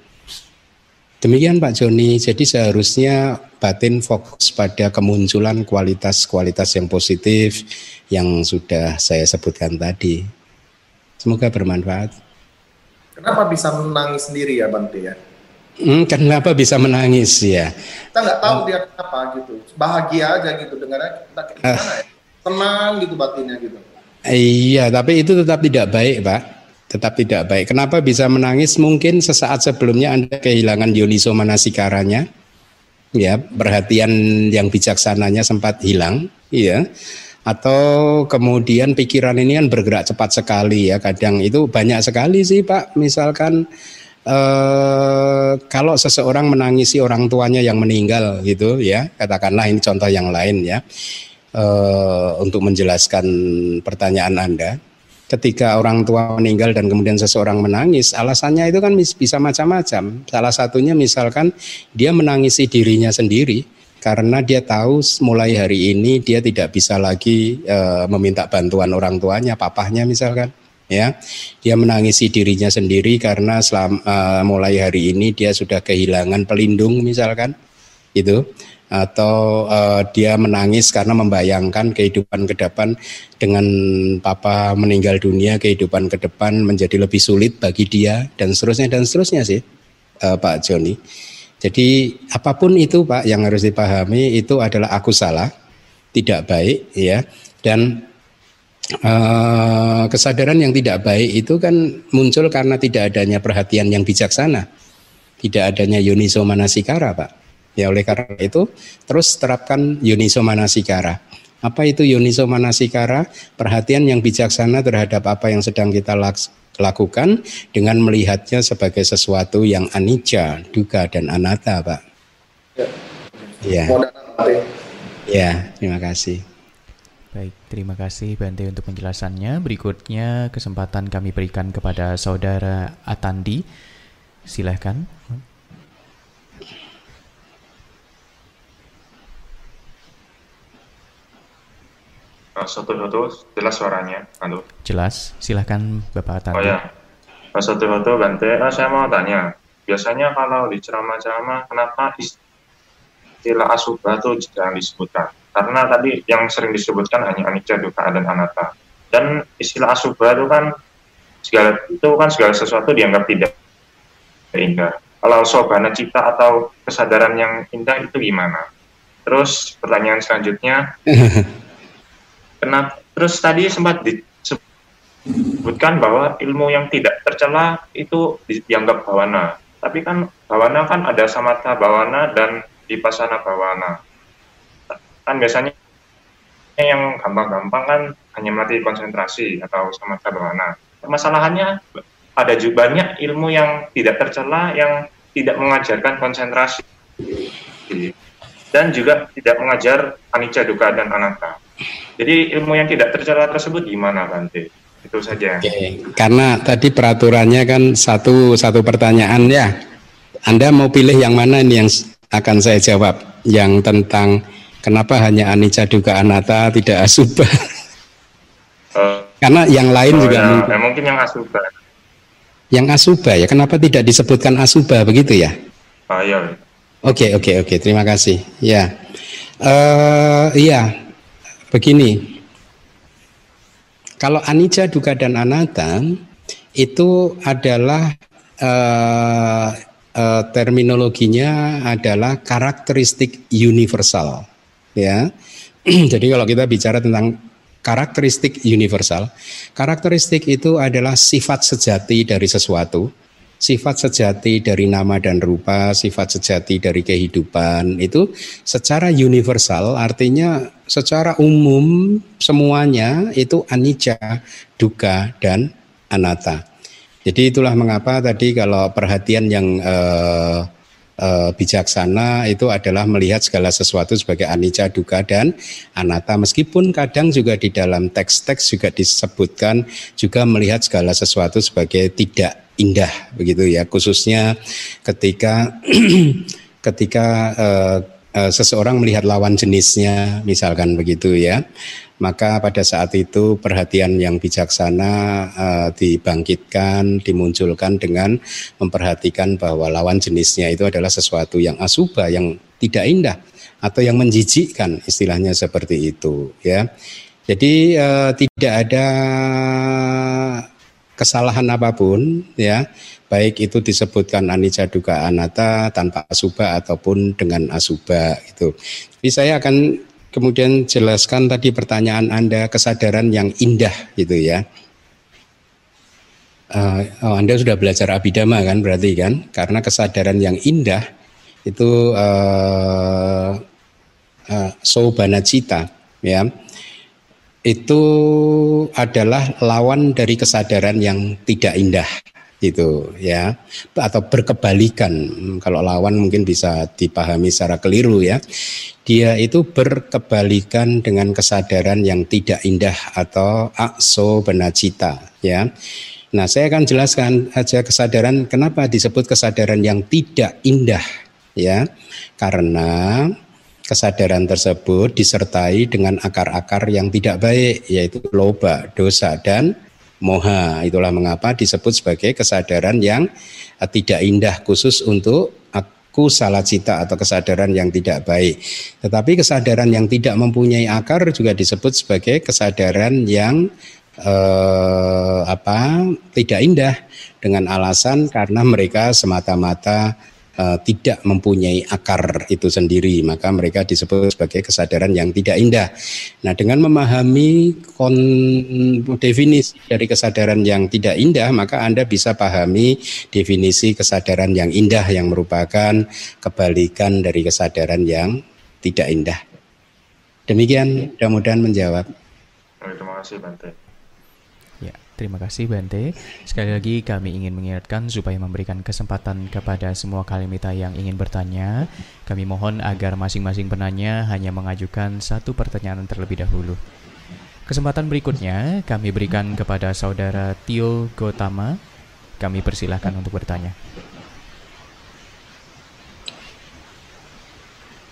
Demikian Pak Joni, jadi seharusnya batin fokus pada kemunculan kualitas-kualitas yang positif yang sudah saya sebutkan tadi. Semoga bermanfaat. Kenapa bisa menangis sendiri ya Bante ya? Hmm, kenapa bisa menangis ya? Kita nggak tahu dia apa gitu. Bahagia aja gitu dengarnya kita kayak gimana ya? Tenang gitu batinnya gitu. Iya, tapi itu tetap tidak baik, Pak. Tetap tidak baik. Kenapa bisa menangis? Mungkin sesaat sebelumnya Anda kehilangan Yoniso Manasikaranya. Ya, perhatian yang bijaksananya sempat hilang, iya. Atau kemudian pikiran ini kan bergerak cepat sekali ya. Kadang itu banyak sekali sih, Pak. Misalkan eh, kalau seseorang menangisi orang tuanya yang meninggal gitu ya katakanlah ini contoh yang lain ya eh, untuk menjelaskan pertanyaan anda. Ketika orang tua meninggal dan kemudian seseorang menangis alasannya itu kan bisa macam-macam. Salah satunya misalkan dia menangisi dirinya sendiri karena dia tahu mulai hari ini dia tidak bisa lagi e, meminta bantuan orang tuanya papahnya misalkan ya. Dia menangisi dirinya sendiri karena selama, uh, mulai hari ini dia sudah kehilangan pelindung misalkan itu atau uh, dia menangis karena membayangkan kehidupan ke depan dengan papa meninggal dunia kehidupan ke depan menjadi lebih sulit bagi dia dan seterusnya dan seterusnya sih uh, Pak Joni. Jadi apa pun itu Pak yang harus dipahami itu adalah aku salah, tidak baik ya. Dan uh, kesadaran yang tidak baik itu kan muncul karena tidak adanya perhatian yang bijaksana, tidak adanya yuniso manasikara Pak Ya oleh karena itu terus terapkan Yuniso Manasikara. Apa itu Yuniso Manasikara? Perhatian yang bijaksana terhadap apa yang sedang kita lakukan dengan melihatnya sebagai sesuatu yang anicca, duka dan anatta, Pak. Ya. Ya, ya terima kasih. Baik, terima kasih Bante untuk penjelasannya. Berikutnya kesempatan kami berikan kepada Saudara Atandi. Silahkan. satu-satu jelas suaranya. Halo. Jelas. Silahkan Bapak Tanti. Oh ya. Satu-satu Bante, nah, saya mau tanya. Biasanya kalau di ceramah-ceramah, kenapa istilah asubah itu jarang disebutkan? Karena tadi yang sering disebutkan hanya anicca, dukkha, dan anatta. Dan istilah asubah itu kan segala itu kan segala sesuatu dianggap tidak indah. Kalau sobana cipta atau kesadaran yang indah itu gimana? Terus pertanyaan selanjutnya, Kenapa? Terus tadi sempat disebutkan bahwa ilmu yang tidak tercela itu dianggap bawana. Tapi kan bawana kan ada samatha bawana dan dipasana bawana. Kan biasanya yang gampang-gampang kan hanya melatih konsentrasi atau samatha bawana. Permasalahannya ada juga banyak ilmu yang tidak tercela yang tidak mengajarkan konsentrasi dan juga tidak mengajar anicca dukkha dan anatta jadi ilmu yang tidak tercela tersebut gimana Bante? Itu saja. Oke, karena tadi peraturannya kan satu satu pertanyaan ya. Anda mau pilih yang mana ini yang akan saya jawab? Yang tentang kenapa hanya anicca duga anatta tidak asuba? Uh, Karena yang lain oh, juga ya, mungkin. Ya, mungkin yang asuba. Yang asuba ya, kenapa tidak disebutkan asuba begitu ya? Oh iya. Oke oke oke, terima kasih. Ya, uh, iya Begini, kalau anicca, dukkha dan anatta itu adalah uh, uh, terminologinya adalah karakteristik universal, ya. Jadi kalau kita bicara tentang karakteristik universal, karakteristik itu adalah sifat sejati dari sesuatu sifat sejati dari nama dan rupa, sifat sejati dari kehidupan itu secara universal artinya secara umum semuanya itu anicca, duka dan anatta. Jadi itulah mengapa tadi kalau perhatian yang eh, eh, bijaksana itu adalah melihat segala sesuatu sebagai anicca, duka dan anatta. Meskipun kadang juga di dalam teks-teks juga disebutkan juga melihat segala sesuatu sebagai tidak indah begitu ya khususnya ketika ketika uh, seseorang melihat lawan jenisnya misalkan begitu ya maka pada saat itu perhatian yang bijaksana uh, dibangkitkan dimunculkan dengan memperhatikan bahwa lawan jenisnya itu adalah sesuatu yang asuba yang tidak indah atau yang menjijikkan istilahnya seperti itu ya jadi uh, tidak ada kesalahan apa pun ya baik itu disebutkan anicca duka anatta tanpa asuba ataupun dengan asuba itu. Jadi saya akan kemudian jelaskan tadi pertanyaan Anda kesadaran yang indah gitu ya. Uh, Anda sudah belajar abidama kan berarti kan? Karena kesadaran yang indah itu uh, uh, sobana cita ya itu adalah lawan dari kesadaran yang tidak indah itu ya. Atau berkebalikan. Kalau lawan mungkin bisa dipahami secara keliru ya. Dia itu berkebalikan dengan kesadaran yang tidak indah atau akso benacita ya. Nah saya akan jelaskan aja kesadaran kenapa disebut kesadaran yang tidak indah ya. Karena kesadaran tersebut disertai dengan akar-akar yang tidak baik yaitu loba, dosa dan moha. Itulah mengapa disebut sebagai kesadaran yang eh, tidak indah khusus untuk aku salah cita atau kesadaran yang tidak baik. Tetapi kesadaran yang tidak mempunyai akar juga disebut sebagai kesadaran yang eh, apa tidak indah dengan alasan karena mereka semata-mata uh, tidak mempunyai akar itu sendiri, maka mereka disebut sebagai kesadaran yang tidak indah. Nah, dengan memahami kon definisi dari kesadaran yang tidak indah, maka Anda bisa pahami definisi kesadaran yang indah yang merupakan kebalikan dari kesadaran yang tidak indah. Demikian, mudah-mudahan menjawab. Terima kasih, Bante. Terima kasih Bante. Sekali lagi kami ingin mengingatkan supaya memberikan kesempatan kepada semua kalimita yang ingin bertanya. Kami mohon agar masing-masing penanya hanya mengajukan satu pertanyaan terlebih dahulu. Kesempatan berikutnya kami berikan kepada saudara Tio Gotama. Kami persilahkan untuk bertanya.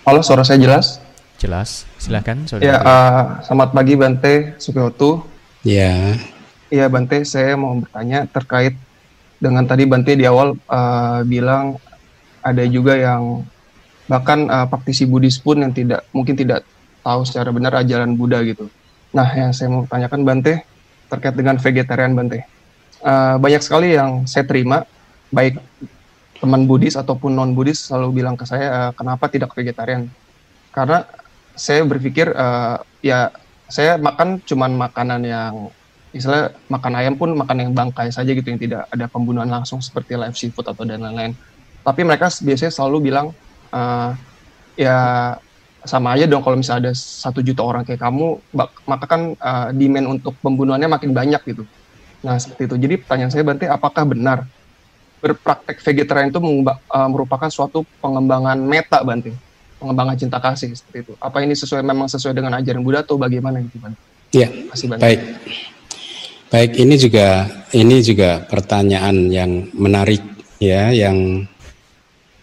Halo, suara saya jelas? Jelas, silakan saudara. Ya, uh, selamat pagi Bante Sukiyoto. Ya. Iya Bante, saya mau bertanya terkait dengan tadi Bante di awal uh, bilang ada juga yang bahkan uh, praktisi Buddhis pun yang tidak mungkin tidak tahu secara benar ajaran Buddha gitu. Nah, yang saya mau tanyakan Bante terkait dengan vegetarian Bante. Uh, banyak sekali yang saya terima baik teman Buddhis ataupun non Buddhis selalu bilang ke saya uh, kenapa tidak vegetarian? Karena saya berpikir uh, ya saya makan cuman makanan yang misalnya makan ayam pun makan yang bangkai saja gitu yang tidak ada pembunuhan langsung seperti live seafood atau dan lain-lain. Tapi mereka biasanya selalu bilang uh, ya sama aja dong kalau misalnya ada satu juta orang kayak kamu, maka kan uh, demand untuk pembunuhannya makin banyak gitu. Nah seperti itu. Jadi pertanyaan saya berarti apakah benar berpraktek vegetarian itu uh, merupakan suatu pengembangan meta Bante, pengembangan cinta kasih seperti itu. Apa ini sesuai memang sesuai dengan ajaran Buddha atau bagaimana gitu Bante? Iya. Baik. Baik, ini juga ini juga pertanyaan yang menarik ya, yang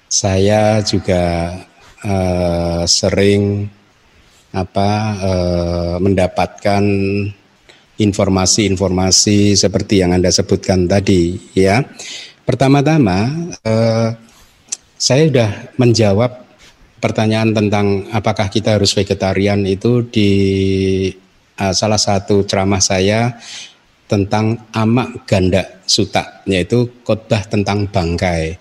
saya juga uh, sering apa uh, mendapatkan informasi-informasi seperti yang anda sebutkan tadi, ya. Pertama-tama, uh, saya sudah menjawab pertanyaan tentang apakah kita harus vegetarian itu di uh, salah satu ceramah saya tentang amak ganda suta yaitu khotbah tentang bangkai.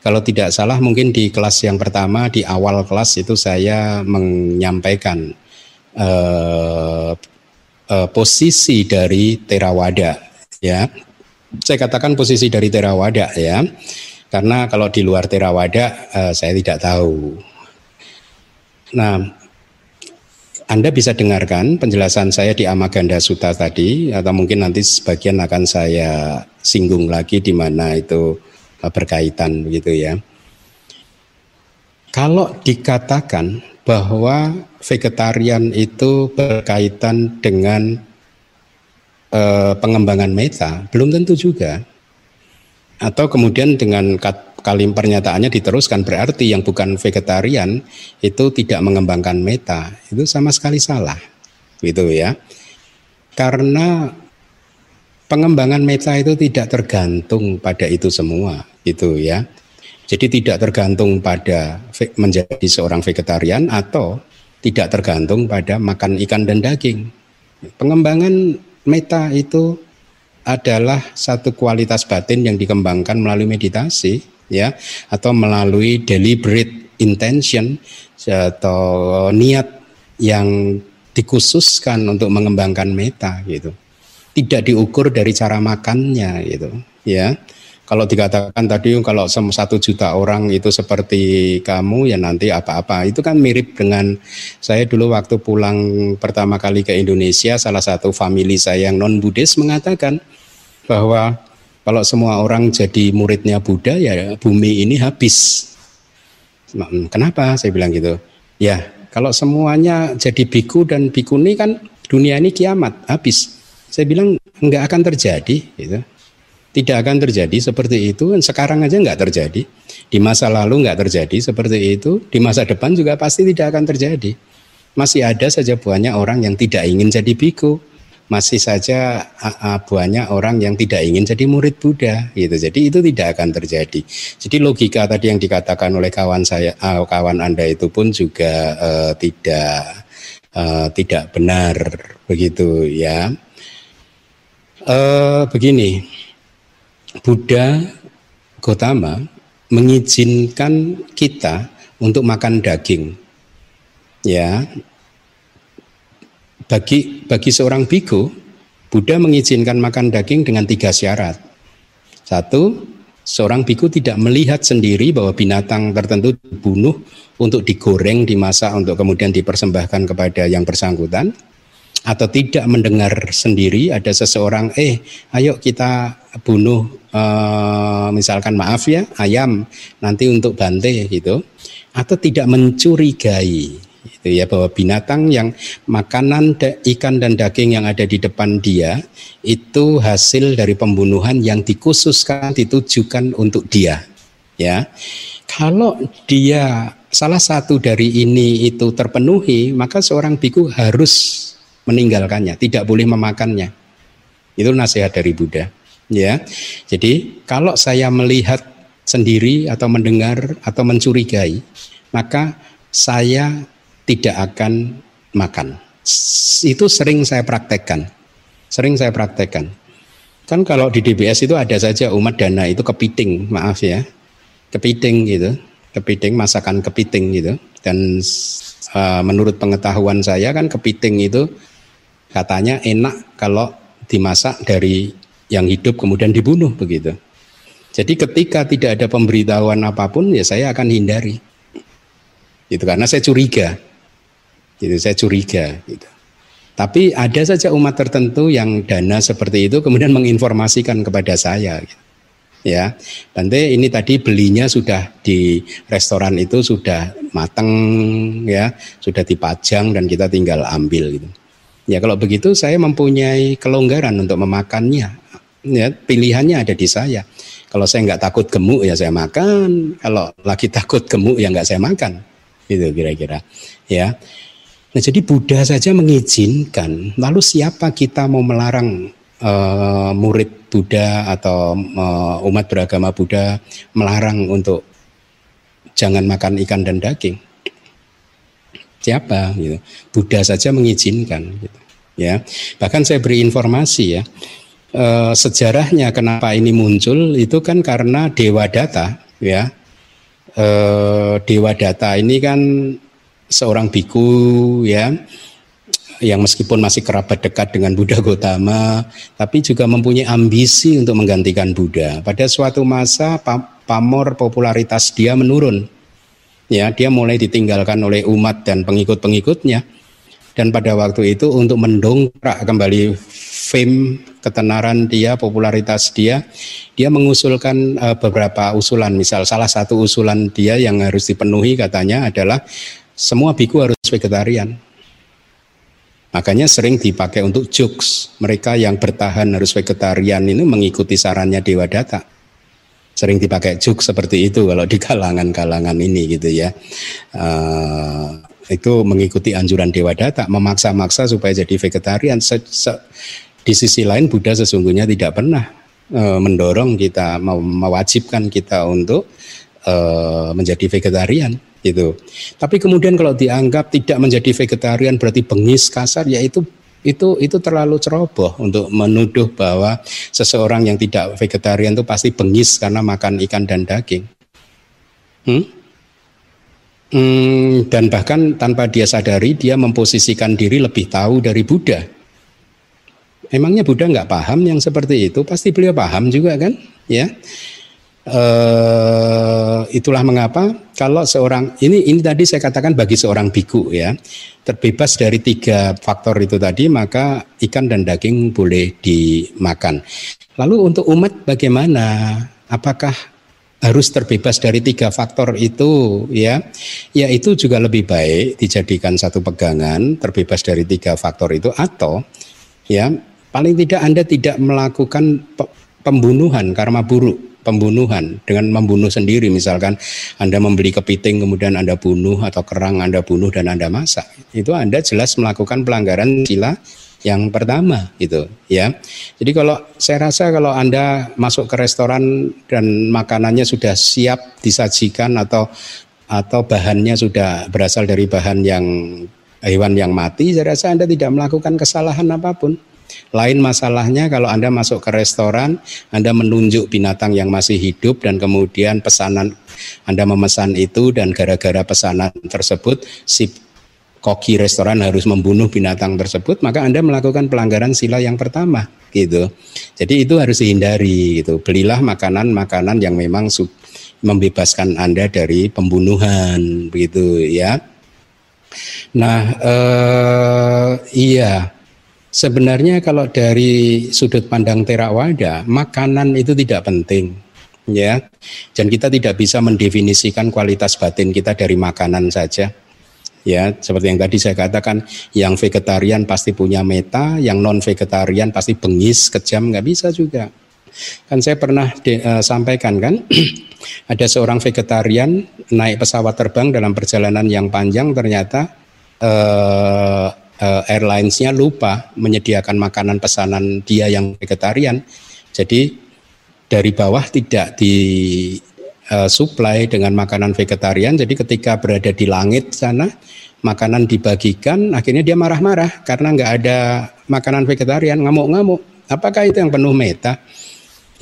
Kalau tidak salah mungkin di kelas yang pertama di awal kelas itu saya menyampaikan uh, uh, posisi dari Terawada ya. Saya katakan posisi dari Terawada ya. Karena kalau di luar Terawada uh, saya tidak tahu. Nah, anda bisa dengarkan penjelasan saya di Amaganda Suta tadi atau mungkin nanti sebagian akan saya singgung lagi di mana itu uh, berkaitan begitu ya. Kalau dikatakan bahwa vegetarian itu berkaitan dengan eh, pengembangan meta, belum tentu juga. Atau kemudian dengan kalim pernyataannya diteruskan? Berarti yang bukan vegetarian itu tidak mengembangkan meta. Itu sama sekali salah. Gitu ya. Karena pengembangan meta itu tidak tergantung pada itu semua. Gitu ya. Jadi tidak tergantung pada menjadi seorang vegetarian atau tidak tergantung pada makan ikan dan daging. Pengembangan meta itu adalah satu kualitas batin yang dikembangkan melalui meditasi ya atau melalui deliberate intention atau niat yang dikhususkan untuk mengembangkan meta gitu. Tidak diukur dari cara makannya gitu, ya. Kalau dikatakan tadi kalau satu juta orang itu seperti kamu ya nanti apa-apa itu kan mirip dengan saya dulu waktu pulang pertama kali ke Indonesia salah satu family saya yang non Buddhis mengatakan bahwa kalau semua orang jadi muridnya Buddha ya bumi ini habis. Hmm, kenapa saya bilang gitu? Ya kalau semuanya jadi biku dan bikuni kan dunia ini kiamat habis. Saya bilang nggak akan terjadi gitu. Tidak akan terjadi seperti itu. Sekarang aja nggak terjadi. Di masa lalu nggak terjadi seperti itu. Di masa depan juga pasti tidak akan terjadi. Masih ada saja banyak orang yang tidak ingin jadi biku masih saja banyak orang yang tidak ingin jadi murid Buddha gitu. Jadi itu tidak akan terjadi. Jadi logika tadi yang dikatakan oleh kawan saya kawan Anda itu pun juga uh, tidak uh, tidak benar begitu ya. Uh, begini. Buddha Gotama mengizinkan kita untuk makan daging. Ya, bagi bagi seorang biku, Buddha mengizinkan makan daging dengan tiga syarat. Satu, seorang biku tidak melihat sendiri bahwa binatang tertentu dibunuh untuk digoreng, dimasak untuk kemudian dipersembahkan kepada yang bersangkutan. Atau tidak mendengar sendiri ada seseorang eh ayo kita bunuh uh, misalkan maaf ya ayam nanti untuk bante gitu. Atau tidak mencurigai itu ya bahwa binatang yang makanan ikan dan daging yang ada di depan dia itu hasil dari pembunuhan yang dikhususkan ditujukan untuk dia. Ya. Kalau dia salah satu dari ini itu terpenuhi maka seorang biku harus meninggalkannya tidak boleh memakannya. Itu nasihat dari Buddha. Ya. Jadi kalau saya melihat sendiri atau mendengar atau mencurigai maka saya tidak akan makan. Itu sering saya praktekkan. Sering saya praktekkan. Kan kalau di DBS itu ada saja umat dana itu kepiting, maaf ya. Kepiting gitu. Kepiting, masakan kepiting gitu. Dan uh, menurut pengetahuan saya kan kepiting itu katanya enak kalau dimasak dari yang hidup kemudian dibunuh begitu. Jadi ketika tidak ada pemberitahuan apa pun ya saya akan hindari. Itu karena saya curiga. Gitu, saya curiga. Gitu. Tapi ada saja umat tertentu yang dana seperti itu kemudian menginformasikan kepada saya. Gitu. Ya, Bante ini tadi belinya sudah di restoran itu sudah mateng, ya, sudah dipajang dan kita tinggal ambil gitu. Ya kalau begitu saya mempunyai kelonggaran untuk memakannya. Ya, pilihannya ada di saya. Kalau saya nggak takut gemuk ya saya makan. Kalau lagi takut gemuk ya nggak saya makan. Itu kira-kira. Ya. Nah, jadi Buddha saja mengizinkan. Lalu siapa kita mau melarang uh, murid Buddha atau uh, umat beragama Buddha melarang untuk jangan makan ikan dan daging? Siapa? Gitu. Buddha saja mengizinkan. Gitu. Ya, bahkan saya beri informasi ya. Uh, sejarahnya kenapa ini muncul itu kan karena Dewa Data ya. Dewa Data ini kan seorang biku ya yang meskipun masih kerabat dekat dengan Buddha Gotama, tapi juga mempunyai ambisi untuk menggantikan Buddha. Pada suatu masa pamor popularitas dia menurun. Ya, dia mulai ditinggalkan oleh umat dan pengikut-pengikutnya. Dan pada waktu itu untuk mendongkrak kembali fame, ketenaran dia, popularitas dia, dia mengusulkan uh, beberapa usulan. Misal salah satu usulan dia yang harus dipenuhi katanya adalah semua biku harus vegetarian. Makanya sering dipakai untuk jokes. Mereka yang bertahan harus vegetarian ini mengikuti sarannya Dewa Data. Sering dipakai jokes seperti itu kalau di kalangan-kalangan ini gitu ya. Uh, itu mengikuti anjuran Dewa Data, memaksa-maksa supaya jadi vegetarian. Se -se di sisi lain Buddha sesungguhnya tidak pernah uh, mendorong kita, mewajibkan kita untuk uh, menjadi vegetarian gitu. Tapi kemudian kalau dianggap tidak menjadi vegetarian berarti bengis kasar ya itu itu itu terlalu ceroboh untuk menuduh bahwa seseorang yang tidak vegetarian itu pasti bengis karena makan ikan dan daging. Hmm? Hmm, dan bahkan tanpa dia sadari dia memposisikan diri lebih tahu dari Buddha. Emangnya Buddha nggak paham yang seperti itu? Pasti beliau paham juga kan? Ya. Uh, itulah mengapa kalau seorang ini ini tadi saya katakan bagi seorang biku ya terbebas dari tiga faktor itu tadi maka ikan dan daging boleh dimakan. Lalu untuk umat bagaimana? Apakah harus terbebas dari tiga faktor itu ya? Ya itu juga lebih baik dijadikan satu pegangan terbebas dari tiga faktor itu atau ya paling tidak Anda tidak melakukan pembunuhan karma buruk pembunuhan dengan membunuh sendiri misalkan Anda membeli kepiting kemudian Anda bunuh atau kerang Anda bunuh dan Anda masak itu Anda jelas melakukan pelanggaran sila yang pertama gitu ya. Jadi kalau saya rasa kalau Anda masuk ke restoran dan makanannya sudah siap disajikan atau atau bahannya sudah berasal dari bahan yang hewan yang mati, saya rasa Anda tidak melakukan kesalahan apa pun. Lain masalahnya kalau Anda masuk ke restoran, Anda menunjuk binatang yang masih hidup dan kemudian pesanan Anda memesan itu dan gara-gara pesanan tersebut si koki restoran harus membunuh binatang tersebut, maka Anda melakukan pelanggaran sila yang pertama gitu. Jadi itu harus dihindari gitu. Belilah makanan-makanan yang memang membebaskan Anda dari pembunuhan begitu ya. Nah, eh, iya Sebenarnya kalau dari sudut pandang terawada, makanan itu tidak penting ya. Dan kita tidak bisa mendefinisikan kualitas batin kita dari makanan saja. Ya, seperti yang tadi saya katakan, yang vegetarian pasti punya meta, yang non vegetarian pasti bengis, kejam, nggak bisa juga. Kan saya pernah de, uh, sampaikan kan, ada seorang vegetarian naik pesawat terbang dalam perjalanan yang panjang ternyata uh, uh, airlinesnya lupa menyediakan makanan pesanan dia yang vegetarian. Jadi dari bawah tidak di uh, supply dengan makanan vegetarian. Jadi ketika berada di langit sana makanan dibagikan, akhirnya dia marah-marah karena nggak ada makanan vegetarian, ngamuk-ngamuk. Apakah itu yang penuh meta?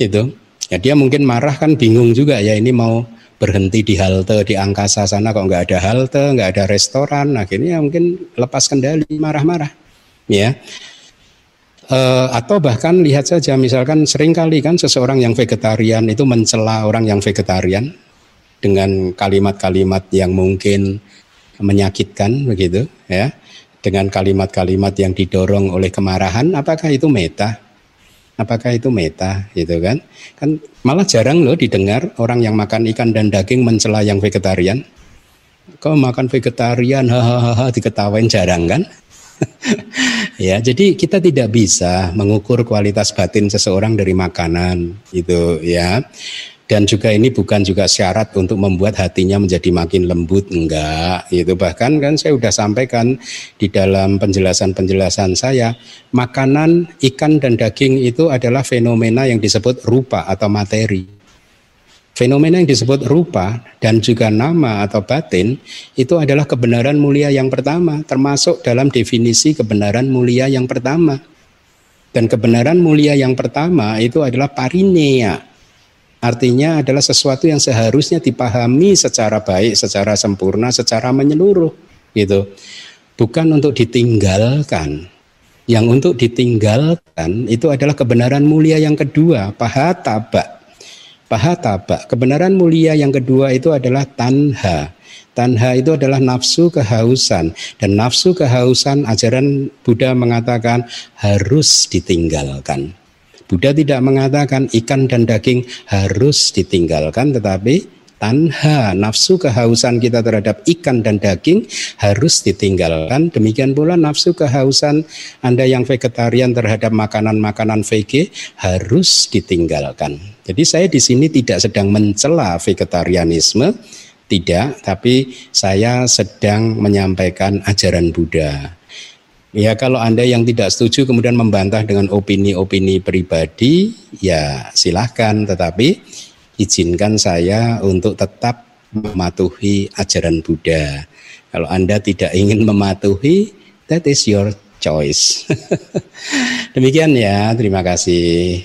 Itu. Ya dia mungkin marah kan bingung juga ya ini mau berhenti di halte di angkasa sana kok nggak ada halte, nggak ada restoran, akhirnya mungkin lepas kendali, marah-marah, ya. E, atau bahkan lihat saja, misalkan sering kali kan seseorang yang vegetarian itu mencela orang yang vegetarian dengan kalimat-kalimat yang mungkin menyakitkan begitu, ya, dengan kalimat-kalimat yang didorong oleh kemarahan, apakah itu meta? Apakah itu meta gitu kan? Kan malah jarang loh didengar orang yang makan ikan dan daging mencela yang vegetarian. Kau makan vegetarian hahaha diketawain jarang kan? ya, jadi kita tidak bisa mengukur kualitas batin seseorang dari makanan itu ya. Dan juga ini bukan juga syarat untuk membuat hatinya menjadi makin lembut, enggak. Itu bahkan kan saya sudah sampaikan di dalam penjelasan-penjelasan saya, makanan ikan dan daging itu adalah fenomena yang disebut rupa atau materi. Fenomena yang disebut rupa dan juga nama atau batin itu adalah kebenaran mulia yang pertama, termasuk dalam definisi kebenaran mulia yang pertama. Dan kebenaran mulia yang pertama itu adalah parinea, Artinya adalah sesuatu yang seharusnya dipahami secara baik, secara sempurna, secara menyeluruh gitu. Bukan untuk ditinggalkan. Yang untuk ditinggalkan itu adalah kebenaran mulia yang kedua, pahataba. Pahataba. Kebenaran mulia yang kedua itu adalah tanha. Tanha itu adalah nafsu kehausan dan nafsu kehausan ajaran Buddha mengatakan harus ditinggalkan. Buddha tidak mengatakan ikan dan daging harus ditinggalkan, tetapi tanha nafsu kehausan kita terhadap ikan dan daging harus ditinggalkan. Demikian pula nafsu kehausan Anda yang vegetarian terhadap makanan-makanan VG harus ditinggalkan. Jadi saya di sini tidak sedang mencela vegetarianisme, tidak, tapi saya sedang menyampaikan ajaran Buddha. Ya kalau Anda yang tidak setuju kemudian membantah dengan opini-opini pribadi, ya silahkan. Tetapi izinkan saya untuk tetap mematuhi ajaran Buddha. Kalau Anda tidak ingin mematuhi, that is your choice. Demikian ya, terima kasih.